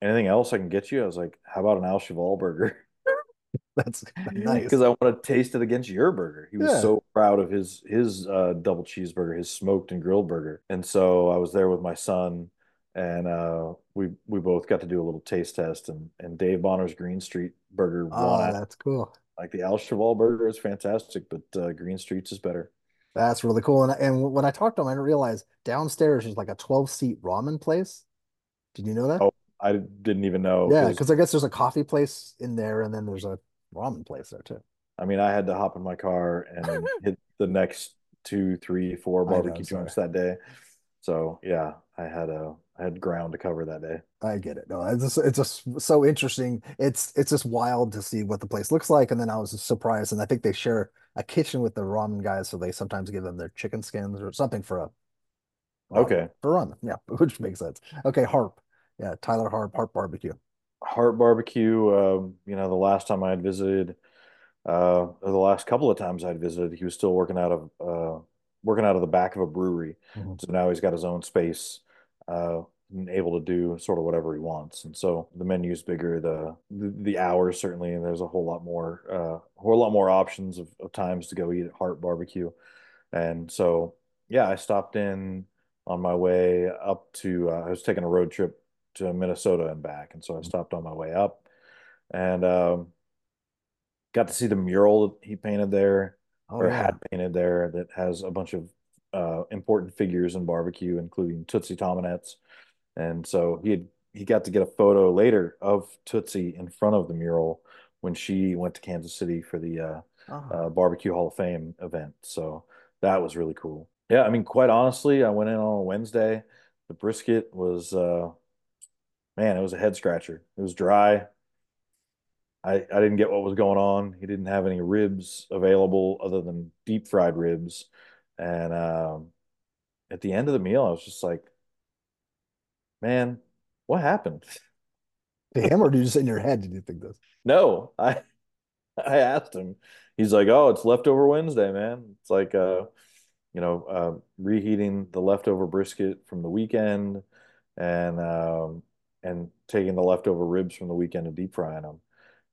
anything else I can get you?" I was like, "How about an Au Cheval burger?" That's nice because I want to taste it against your burger. He was yeah. so proud of his his uh, double cheeseburger, his smoked and grilled burger, and so I was there with my son, and uh, we we both got to do a little taste test, and and Dave Bonner's Green Street burger oh. That's cool. Like the Au Cheval burger is fantastic, but uh, Green Streets is better. That's really cool. And and when I talked to him, I didn't realize downstairs is like a twelve seat ramen place. Did you know that? Oh, I didn't even know. Yeah, because I guess there's a coffee place in there, and then there's a ramen place there too. I mean, I had to hop in my car and hit the next two, three, four barbecue know, joints that day. So yeah, I had a I had ground to cover that day. I get it. No, it's just, it's just so interesting. It's it's just wild to see what the place looks like, and then I was surprised. And I think they share a kitchen with the ramen guys, so they sometimes give them their chicken skins or something for a ramen, okay for ramen. Yeah, which makes sense. Okay, Harp. Yeah, Tyler Harp, Harp Barbecue. Harp Barbecue. Um, you know, the last time I had visited, uh, the last couple of times I'd visited, he was still working out of uh, working out of the back of a brewery. Mm-hmm. So now he's got his own space, uh, and able to do sort of whatever he wants. And so the menu's bigger, the the, the hours certainly, and there's a whole lot more, uh, a whole lot more options of, of times to go eat at Harp Barbecue. And so, yeah, I stopped in on my way up to. Uh, I was taking a road trip to Minnesota and back. And so I mm-hmm. stopped on my way up and um, got to see the mural that he painted there oh, or yeah. had painted there that has a bunch of uh, important figures in barbecue, including Tootsie Tomanetz. And so he had he got to get a photo later of Tootsie in front of the mural when she went to Kansas City for the uh, uh-huh. uh, Barbecue Hall of Fame event. So that was really cool. Yeah, I mean, quite honestly, I went in on a Wednesday. The brisket was uh, man, it was a head scratcher. It was dry. I, I didn't get what was going on. He didn't have any ribs available other than deep fried ribs. And um, at the end of the meal, I was just like, man, what happened? To him, or did you just in your head did you think this? No, I I asked him. He's like, oh, it's leftover Wednesday, man. It's like, uh, you know, uh, reheating the leftover brisket from the weekend, and um, and taking the leftover ribs from the weekend and deep frying them.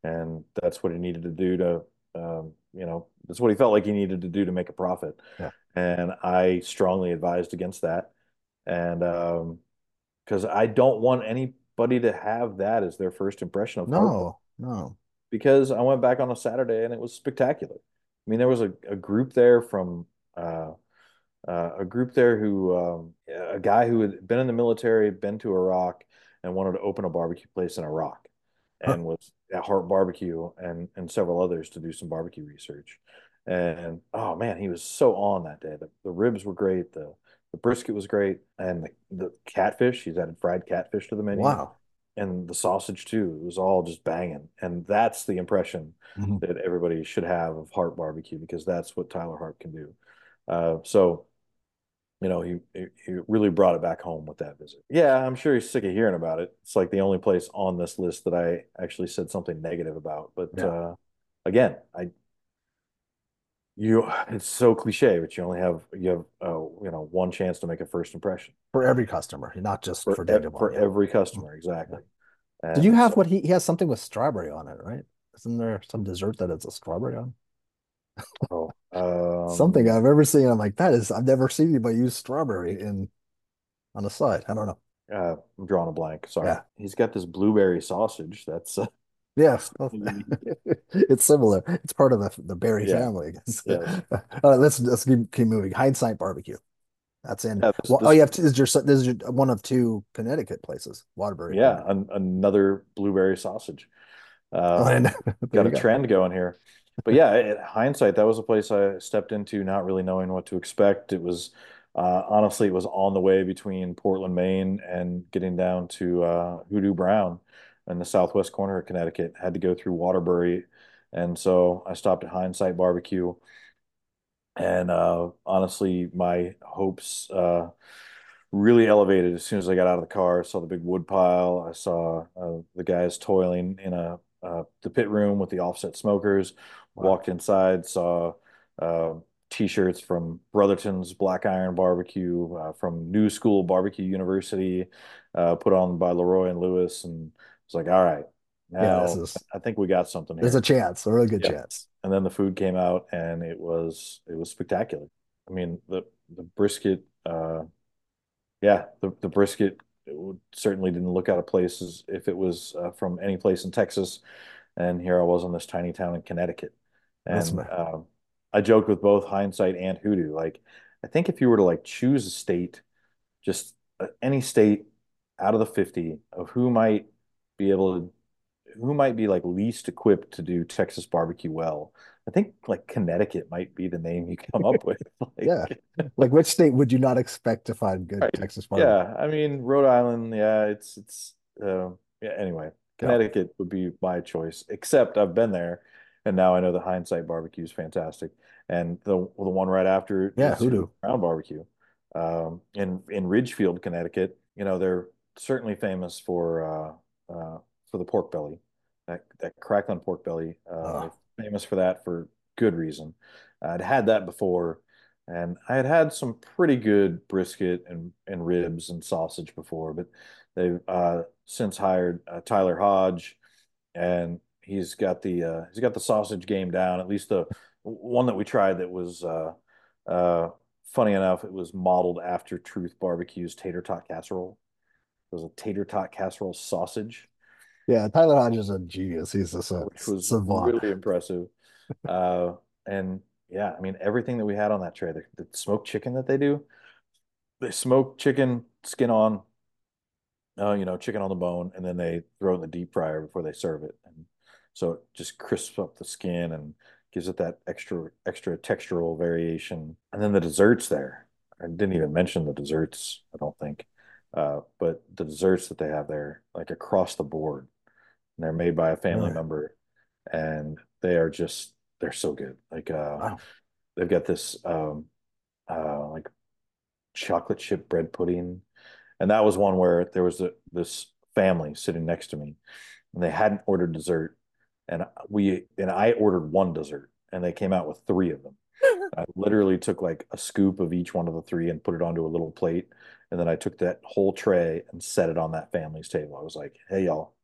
And that's what he needed to do to, um, you know, that's what he felt like he needed to do to make a profit. Yeah. And I strongly advised against that. And because I don't want anybody to have that as their first impression of no, no. Because I went back on a Saturday and it was spectacular. I mean, there was a, a group there from uh, uh, a group there who um, a guy who had been in the military, been to Iraq, and wanted to open a barbecue place in Iraq and was at Harp Barbecue and and several others to do some barbecue research. And oh man, he was so on that day. The, the ribs were great. The the brisket was great, and the, the catfish. He's added fried catfish to the menu. Wow. And the sausage too. It was all just banging, and that's the impression mm-hmm. that everybody should have of Harp Barbecue because that's what Tyler Harp can do. Uh, so you know, he he really brought it back home with that visit. Yeah, I'm sure he's sick of hearing about it. It's like the only place on this list that I actually said something negative about. But yeah. uh, again, I you it's so cliche, but you only have you have uh, you know one chance to make a first impression for every customer, not just for, for, Daniel for Yeah. every customer, exactly. Did And you have so- what he, he has something with strawberry on it, right? Isn't there some dessert that it's a strawberry on? oh, um, Something I've ever seen. I'm like, that is, I've never seen anybody use strawberry in on the side. I don't know. uh, I'm drawing a blank. Sorry. Yeah. He's got this blueberry sausage. That's uh, Yes, it's similar. It's part of the the berry Yeah. family. Yeah. All right, let's let's keep, keep moving. Hindsight barbecue. That's in. Yeah, this- well, oh, you have to, this is your this is your, one of two Connecticut places. Waterbury. yeah, an, another blueberry sausage. Oh, Uh, and- got a go. trend going here. But yeah, in hindsight, that was a place I stepped into not really knowing what to expect. It was uh, honestly, it was on the way between Portland, Maine, and getting down to uh, Hoodoo Brown in the southwest corner of Connecticut. Had to go through Waterbury, and so I stopped at Hindsight Barbecue. And uh, honestly, my hopes uh, really elevated as soon as I got out of the car. I saw the big wood pile. I saw uh, the guys toiling in a uh, the pit room with the offset smokers. Wow. Walked inside, saw uh, t-shirts from Brotherton's Black Iron Barbecue, uh, from New School Barbecue University, uh, put on by Leroy and Lewis, and was like, all right, now this is I think we got something there's a chance, a really good Yeah. chance. and then the food came out and it was it was spectacular. I mean the the brisket uh yeah the the brisket it would, certainly didn't look out of place as if it was uh, from any place in Texas and here I was in this tiny town in Connecticut That's and um I joked with both Hindsight and Hoodoo like I think if you were to like choose a state just uh, any state out of the 50 of who might be able to who might be like least equipped to do Texas barbecue well. I think like Connecticut might be the name you come up with. Like, Yeah. Like which state would you not expect to find good Right. Texas barbecue? yeah. I mean, Rhode Island, yeah, it's it's uh, yeah. Anyway, Connecticut would be my choice. Except I've been there, and now I know the Hindsight barbecue is fantastic, and the the one right after Yeah, Hoodoo. Brown Barbecue, um, in in Ridgefield, Connecticut. You know, they're certainly famous for uh, uh, for the pork belly, that that crackling pork belly. Uh, they're famous for that for good reason. I'd had that before, and I had had some pretty good brisket and and ribs and sausage before, but they've uh, since hired uh, Tyler Hodge, and he's got the uh, he's got the sausage game down. At least the one that we tried that was uh, uh, funny enough, it was modeled after Truth Barbecue's tater tot casserole. Was a tater tot casserole sausage, Yeah, Tyler Hodge is a genius. He's a which was savant. really impressive. Uh, and yeah, I mean everything that we had on that tray, the, the smoked chicken that they do, they smoke chicken skin on, uh, you know, chicken on the bone, and then they throw it in the deep fryer before they serve it, and so it just crisps up the skin and gives it that extra extra textural variation. And then the desserts there, I didn't even mention the desserts, I don't think, uh, but the desserts that they have there, like across the board, and they're made by a family member, and they are just they're so good. Like uh, Wow. they've got this um, uh, like chocolate chip bread pudding, and that was one where there was a, this family sitting next to me, and they hadn't ordered dessert, and we and I ordered one dessert, and they came out with three of them. I literally took like a scoop of each one of the three and put it onto a little plate, and then I took that whole tray and set it on that family's table. I was like, "Hey, y'all."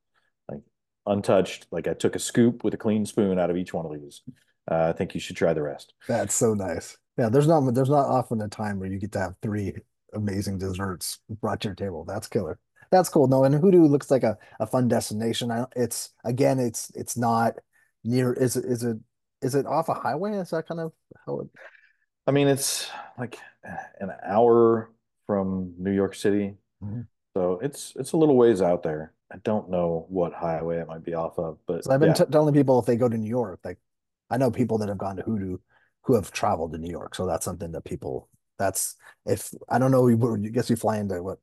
Like untouched, like I took a scoop with a clean spoon out of each one of these. Uh, I think you should try the rest. That's so nice. Yeah, there's not there's not often a time where you get to have three amazing desserts brought to your table. That's killer. That's cool. No, and Hoodoo looks like a, a fun destination. I, it's again, it's it's not near. Is is it is it off a highway? Is that kind of how it? I mean, it's like an hour from New York City, Mhm. so it's it's a little ways out there. I don't know what highway it might be off of, but So I've been yeah, t telling people if they go to New York, like I know people that have gone to Hoodoo who have traveled to New York. So that's something that people. That's if I don't know. You you guess you fly into what?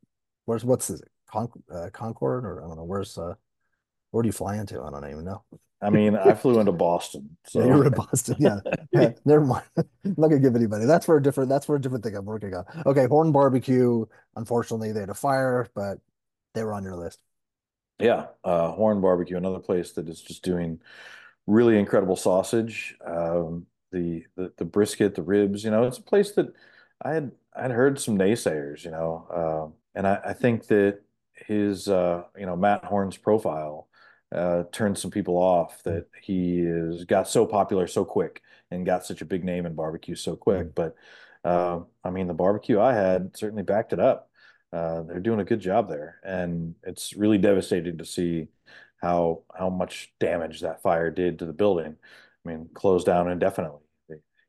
Where's what's this? Con uh, Concord or I don't know. Where's uh? Where do you fly into? I don't even know. I mean, I flew into Boston, Yeah, you're in Boston. Yeah. Yeah, never mind. I'm not gonna give anybody. That's for a different. That's for a different thing I'm working on. Okay, Horn Barbecue. Unfortunately, they had a fire, but they were on your list. Yeah, uh, Horn Barbecue, another place that is just doing really incredible sausage. Um, the, the the brisket, the ribs. You know, it's a place that I had I'd heard some naysayers. You know, uh, and I, I think that his uh, you know Matt Horn's profile uh, turned some people off that he is got so popular so quick and got such a big name in barbecue so quick. But uh, I mean, the barbecue I had certainly backed it up. Uh, they're doing a good job there, and it's really devastating to see how how much damage that fire did to the building. I mean, closed down indefinitely.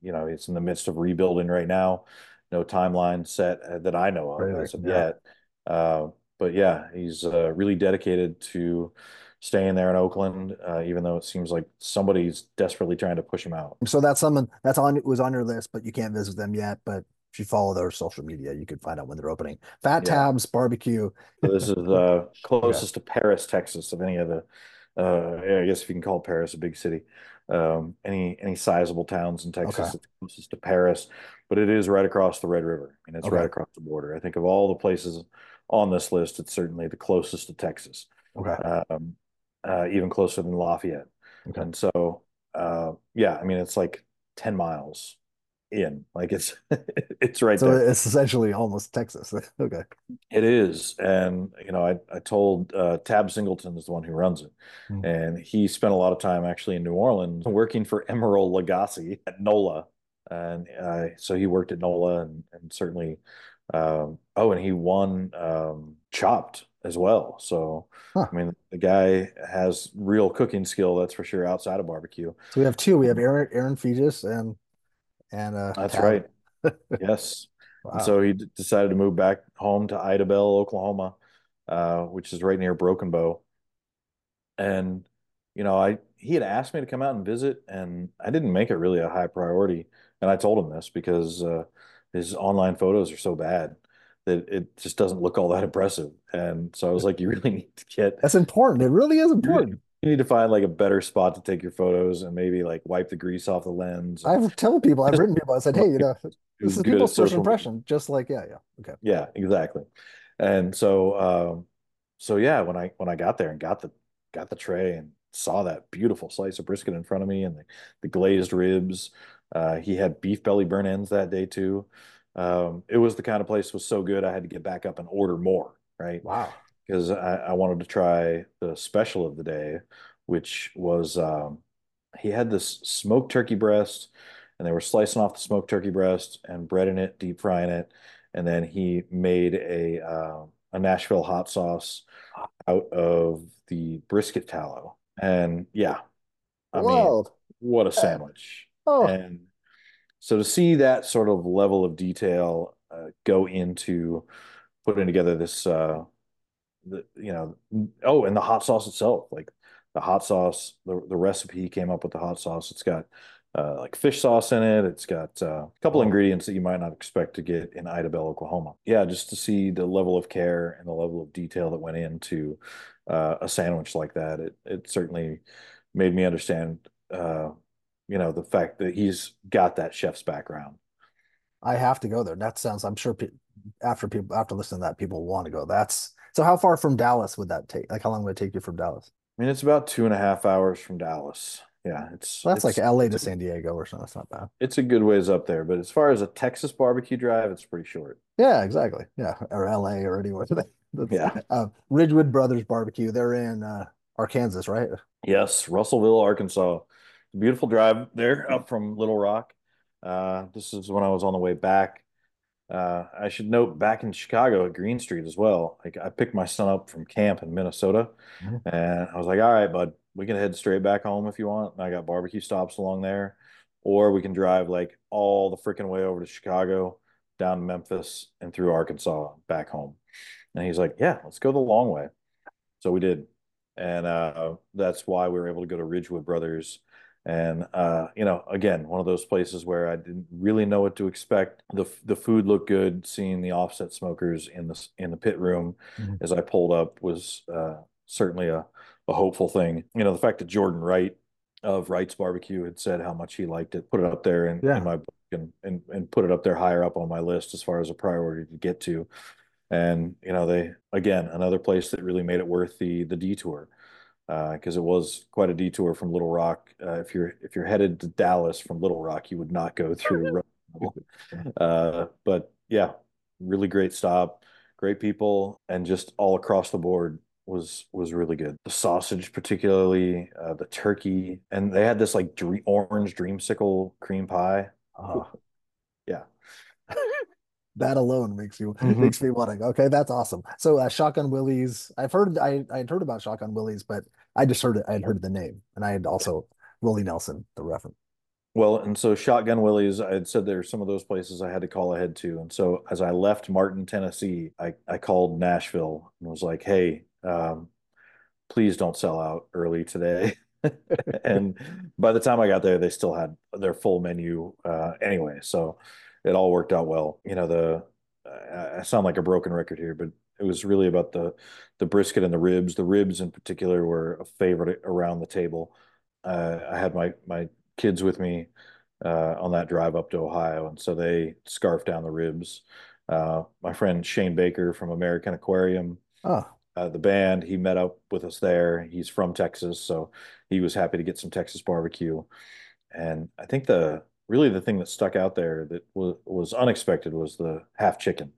You know, it's in the midst of rebuilding right now. No timeline set uh, that I know of really? as of yeah. yet. Uh, but yeah, he's uh, really dedicated to staying there in Oakland, uh, even though it seems like somebody's desperately trying to push him out. So that's someone that's on was on your list, but you can't visit them yet. But if you follow their social media, you can find out when they're opening. Fat yeah. Tabs Barbecue. so this is the closest yeah. to Paris, Texas, of any of the. Uh, I guess if you can call Paris a big city, um, any any sizable towns in Texas, okay. it's closest to Paris, but it is right across the Red River. I mean, it's okay. right across the border. I think of all the places on this list, it's certainly the closest to Texas. Okay. Um, uh, even closer than Lafayette. Okay. And so, uh, yeah, I mean, it's like 10 miles in like it's it's right so there. it's essentially almost texas okay it is and you know i, I told uh, tab singleton is the one who runs it mm-hmm. and he spent a lot of time actually in new orleans working for emeril lagasse at nola and uh, so he worked at nola and, and certainly um, oh and he won um, chopped as well so huh. i mean the guy has real cooking skill that's for sure outside of barbecue so we have two we have aaron aaron Feges and and uh, that's right. yes. Wow. So he d- decided to move back home to Idabel, Oklahoma, uh, which is right near Broken Bow. And you know, I he had asked me to come out and visit, and I didn't make it really a high priority. And I told him this because uh, his online photos are so bad that it just doesn't look all that impressive. And so I was like, you really need to get. That's important. It really is important. You need to find like a better spot to take your photos and maybe like wipe the grease off the lens. I've told people, I've written people, I said, hey, you know, this is people's first impression. Just like, yeah, yeah, okay. Yeah, exactly. And so, um, so yeah, when I when I got there and got the got the tray and saw that beautiful slice of brisket in front of me and the, the glazed ribs, uh, he had beef belly burnt ends that day too. Um, it was the kind of place was so good I had to get back up and order more. Right. Wow because I, I, wanted to try the special of the day, which was um, he had this smoked turkey breast, and they were slicing off the smoked turkey breast and breading it, deep frying it, and then he made a uh, a Nashville hot sauce out of the brisket tallow, and yeah, I mean, what a sandwich! Oh. And so to see that sort of level of detail uh, go into putting together this uh, the you know oh and the hot sauce itself like the hot sauce the, the recipe came up with the hot sauce. It's got uh, like fish sauce in it. It's got uh, a couple ingredients that you might not expect to get in idabel oklahoma. Yeah just to see the level of care and the level of detail that went into uh, a sandwich like that. It, it certainly made me understand uh, you know the fact that he's got that chef's background i have to go there that sounds i'm sure pe- after people after listening to that people want to go that's so how far from Dallas would that take? Like how long would it take you from Dallas? I mean, it's about two and a half hours from Dallas. Yeah, it's well, that's it's, like LA to San Diego or something. That's not bad. It's a good ways up there, but as far as a Texas barbecue drive, it's pretty short. Yeah, exactly. Yeah, or LA or anywhere. yeah. Uh, Ridgewood Brothers Barbecue. They're in uh, Arkansas, right? Yes, Russellville, Arkansas. Beautiful drive there up from Little Rock. Uh, this is when I was on the way back uh, I should note back in Chicago at Green Street as well. Like I picked my son up from camp in Minnesota, mm-hmm. and I was like, "All right, bud, we can head straight back home if you want." And I got barbecue stops along there, or we can drive like all the freaking way over to Chicago, down to Memphis, and through Arkansas back home. And he's like, "Yeah, let's go the long way." So we did, and uh, that's why we were able to go to Ridgewood Brothers and uh, you know, again, one of those places where I didn't really know what to expect. the The food looked good. Seeing the offset smokers in the in the pit room mm-hmm. as I pulled up was uh, certainly a a hopeful thing. You know, the fact that Jordan Wright of Wright's Barbecue had said how much he liked it, put it up there in, yeah. in my book, and, and and put it up there higher up on my list as far as a priority to get to. And you know, they again another place that really made it worth the the detour. Because uh, it was quite a detour from Little Rock. Uh, if you're if you're headed to Dallas from Little Rock, you would not go through. uh, but yeah, really great stop, great people, and just all across the board was was really good. The sausage, particularly uh, the turkey, and they had this like dream, orange dreamsicle cream pie. Uh, yeah, that alone makes you mm-hmm. makes me want to. Okay, that's awesome. So uh, Shotgun Willie's, I've heard I I had heard about Shotgun Willie's, but I just heard it. I had heard the name, and I had also Willie Nelson, the reference. Well, and so Shotgun Willie's, I had said there are some of those places I had to call ahead to. And so as I left Martin, Tennessee, I, I called Nashville and was like, hey, um, please don't sell out early today. and by the time I got there, they still had their full menu uh, anyway. So it all worked out well. You know, the I sound like a broken record here, but it was really about the the brisket and the ribs. The ribs in particular were a favorite around the table. Uh, I had my my kids with me uh, on that drive up to Ohio, and so they scarfed down the ribs. Uh, my friend Shane Baker from American Aquarium, oh. uh, the band, he met up with us there. He's from Texas, so he was happy to get some Texas barbecue. And I think the really the thing that stuck out there that was was unexpected was the half chicken,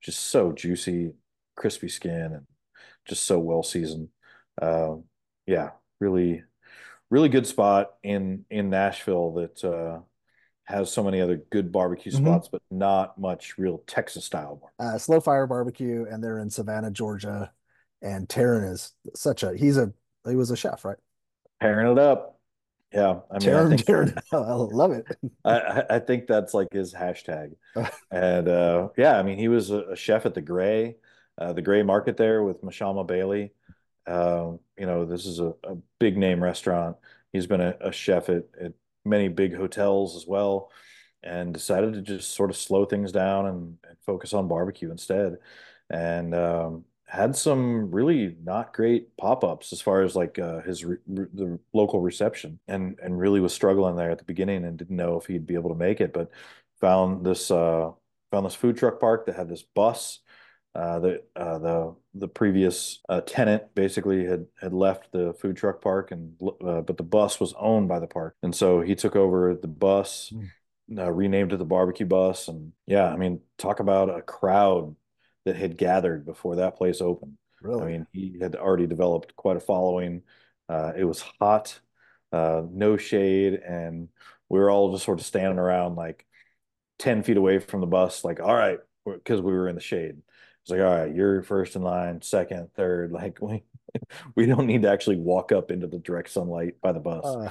just so juicy, crispy skin, and just so well seasoned. Uh, yeah, really really good spot in in Nashville that uh, has so many other good barbecue mm-hmm. spots, but not much real Texas style. Uh, Slow Fire Barbecue, and they're in Savannah, Georgia. And Taryn is such a he's a he was a chef, right? Pairing it up. Yeah, I mean, Taryn, I, think, Taryn, I love it. I, I think that's like his hashtag, and uh, yeah, I mean, he was a, a chef at the Grey, uh, the Grey Market there with Mashama Bailey. Um, you know, this is a, a, big name restaurant. He's been a, a chef at, at, many big hotels as well, and decided to just sort of slow things down and, and focus on barbecue instead. And um, had some really not great pop-ups as far as like uh, his re- re- the local reception, and and really was struggling there at the beginning and didn't know if he'd be able to make it, but found this uh, found this food truck park that had this bus uh, the uh, the the previous uh, tenant basically had had left the food truck park, and uh, but the bus was owned by the park, and so he took over the bus, mm. renamed it the barbecue bus, and yeah, I mean, talk about a crowd that had gathered before that place opened. Really, I mean, he had already developed quite a following. Uh, it was hot, no shade, and we were all just sort of standing around like ten feet away from the bus, like, all right, because we were in the shade it's like, all right, you're first in line, second, third. Like we we don't need to actually walk up into the direct sunlight by the bus. Uh.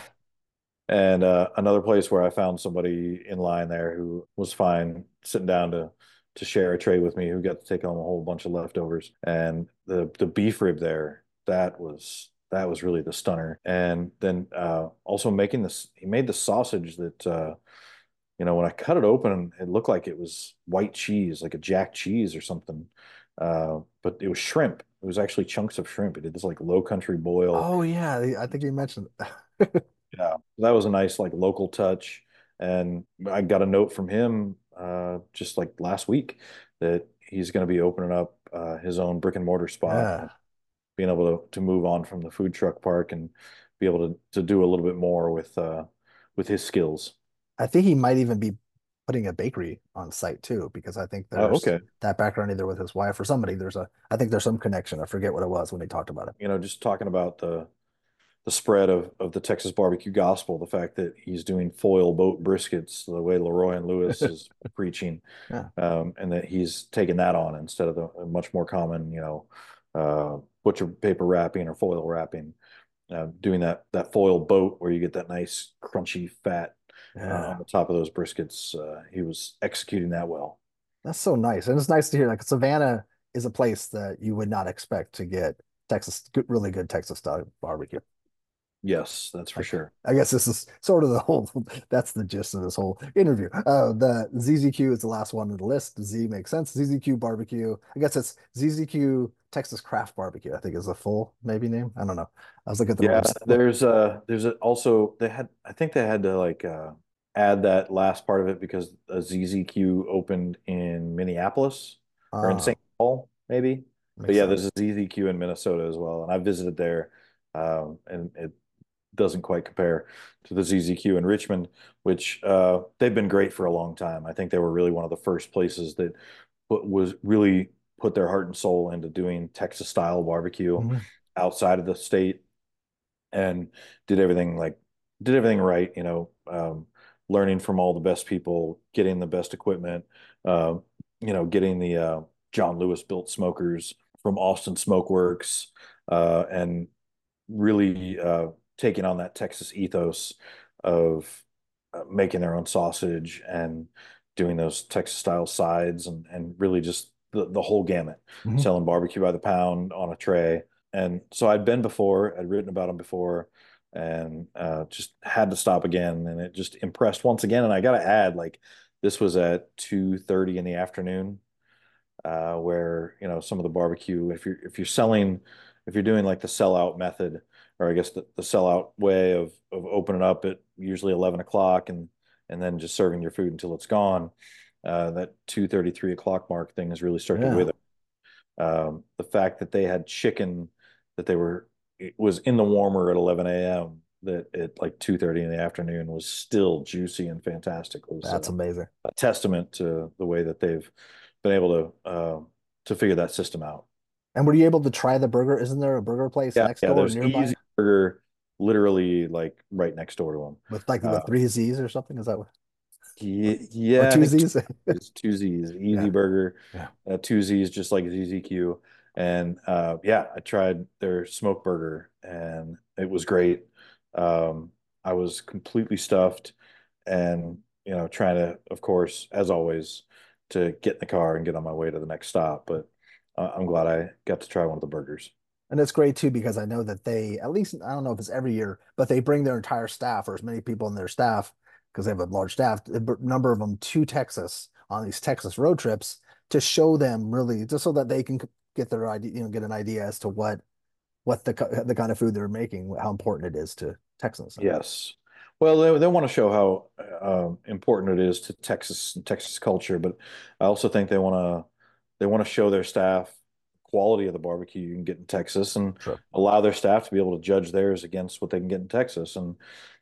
And uh, another place where I found somebody in line there who was fine sitting down to to share a tray with me, who got to take home a whole bunch of leftovers. And the the beef rib there, that was that was really the stunner. And then uh, also making this, he made the sausage that uh, you know, when I cut it open, it looked like it was white cheese, like a jack cheese or something. Uh, but it was shrimp. It was actually chunks of shrimp. It did this like low country boil. Oh yeah, I think you mentioned yeah, that was a nice like local touch. And I got a note from him uh, just like last week that he's going to be opening up uh, his own brick and mortar spot, yeah. being able to to move on from the food truck park and be able to to do a little bit more with uh, with his skills. I think he might even be putting a bakery on site too, because I think oh, there's oh, okay. that background either with his wife or somebody. There's a, I think there's some connection. I forget what it was when he talked about it. You know, just talking about the the spread of of the Texas barbecue gospel, the fact that he's doing foil boat briskets the way Leroy and Lewis is preaching, yeah. um, and that he's taking that on instead of the much more common, you know, uh, butcher paper wrapping or foil wrapping. Uh, doing that that foil boat where you get that nice crunchy fat yeah. uh, on the top of those briskets. Uh, he was executing that well. That's so nice, and it's nice to hear. Like Savannah is a place that you would not expect to get Texas, good, really good Texas style barbecue. Yes, that's for sure. I guess this is sort of the whole. That's the gist of this whole interview. Uh, the ZZQ is the last one in the list. Z makes sense. ZZQ barbecue. I guess it's ZZQ Texas Craft Barbecue. I think is the full maybe name. I don't know. I was looking at the yeah. Website. There's uh there's a, also they had I think they had to like uh add that last part of it because a ZZQ opened in Minneapolis or in ah. St. Paul maybe. But yeah, sense. there's a ZZQ in Minnesota as well, and I visited there um, and it doesn't quite compare to the ZZQ in Richmond, which uh, they've been great for a long time. I think they were really one of the first places that was really put their heart and soul into doing Texas style barbecue mm-hmm. outside of the state and did everything like did everything right, you know, um, learning from all the best people, getting the best equipment, uh, you know, getting the uh, John Lewis built smokers from Austin Smokeworks, uh, and really uh, taking on that Texas ethos of uh, making their own sausage and doing those Texas style sides and and really just the, the whole gamut, mm-hmm. selling barbecue by the pound on a tray. And so I'd been before, I'd written about them before, and uh, just had to stop again. And it just impressed once again. And I got to add, like, this was at two thirty in the afternoon, uh, where you know some of the barbecue. If you're if you're selling, if you're doing like the sellout method, or I guess the, the sellout way of of opening up at usually eleven o'clock and and then just serving your food until it's gone. Uh, that two thirty three o'clock mark thing is really starting yeah. to wither. Um, the fact that they had chicken that they were it was in the warmer at 11 a.m. that at like 2:30 in the afternoon was still juicy and fantastic. Was, That's uh, amazing. A testament to the way that they've been able to uh, to figure that system out. And were you able to try the burger? Isn't there a burger place yeah, next yeah, door nearby? Easy burger, literally like right next door to them. With like the uh, three Z's or something. Is that what? Yeah, yeah two Z's. it's two Z's. Easy yeah. burger. Yeah. Uh, two Z's, just like ZZQ. And uh, yeah, I tried their smoke burger, and it was great. Um, I was completely stuffed, and you know, trying to, of course, as always, to get in the car and get on my way to the next stop. But uh, I'm glad I got to try one of the burgers. And it's great too because I know that they, at least I don't know if it's every year, but they bring their entire staff or as many people in their staff because they have a large staff, a number of them to Texas on these Texas road trips to show them really just so that they can get their idea, you know, get an idea as to what what the the kind of food they're making, how important it is to Texans. Yes. Well, they, they want to show how uh, important it is to Texas and Texas culture, but I also think they want to they want to show their staff quality of the barbecue you can get in Texas and sure. allow their staff to be able to judge theirs against what they can get in Texas. And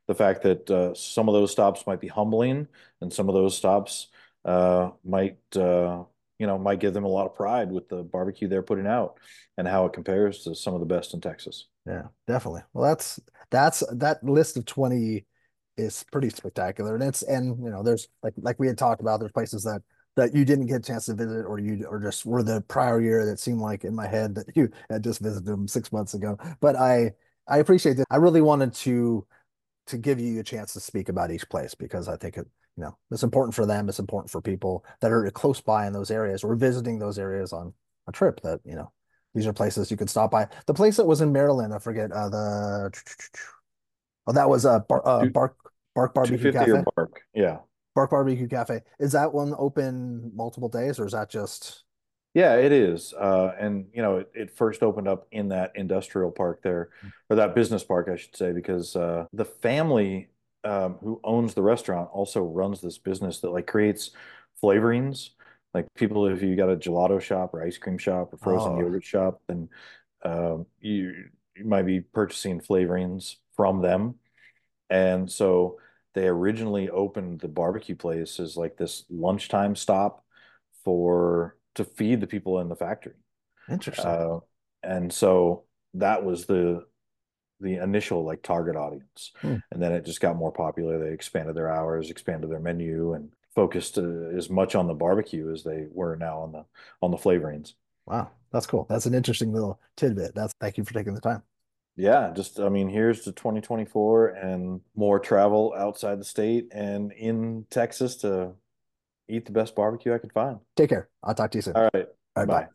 the fact that uh, some of those stops might be humbling and some of those stops uh, might uh, you know might give them a lot of pride with the barbecue they're putting out and how it compares to some of the best in Texas. Yeah, definitely. Well, that's that's that list of 20 is pretty spectacular. And it's and you know, there's like like we had talked about, there's places that that you didn't get a chance to visit or you or just were the prior year that seemed like in my head that you had just visited them six months ago. But I I appreciate that. I really wanted to to give you a chance to speak about each place because I think it you know it's important for them it's important for people that are close by in those areas or visiting those areas on a trip that you know these are places you could stop by the place that was in maryland i forget uh the oh that was a uh, bar, uh, bark bark barbecue cafe bark yeah bark barbecue cafe is that one open multiple days or is that just yeah, it is. Uh, and you know, it, it, first opened up in that industrial park there, mm. or that business park, I should say, because uh, the family um, who owns the restaurant also runs this business that like creates flavorings. Like people, if you got a gelato shop or ice cream shop or frozen oh. yogurt shop, then um, you you might be purchasing flavorings from them. And so they originally opened the barbecue place as like this lunchtime stop for to feed the people in the factory. Interesting. Uh, and so that was the the initial like target audience. Hmm. and then it just got more popular. They expanded their hours expanded their menu and focused uh, as much on the barbecue as they were now on the on the flavorings. Wow. That's cool. That's an interesting little tidbit. That's thank you for taking the time. Yeah just i mean here's to 2024 and more travel outside the state and in texas to eat the best barbecue i could find. Take care. I'll talk to you soon. All right. All right bye. bye.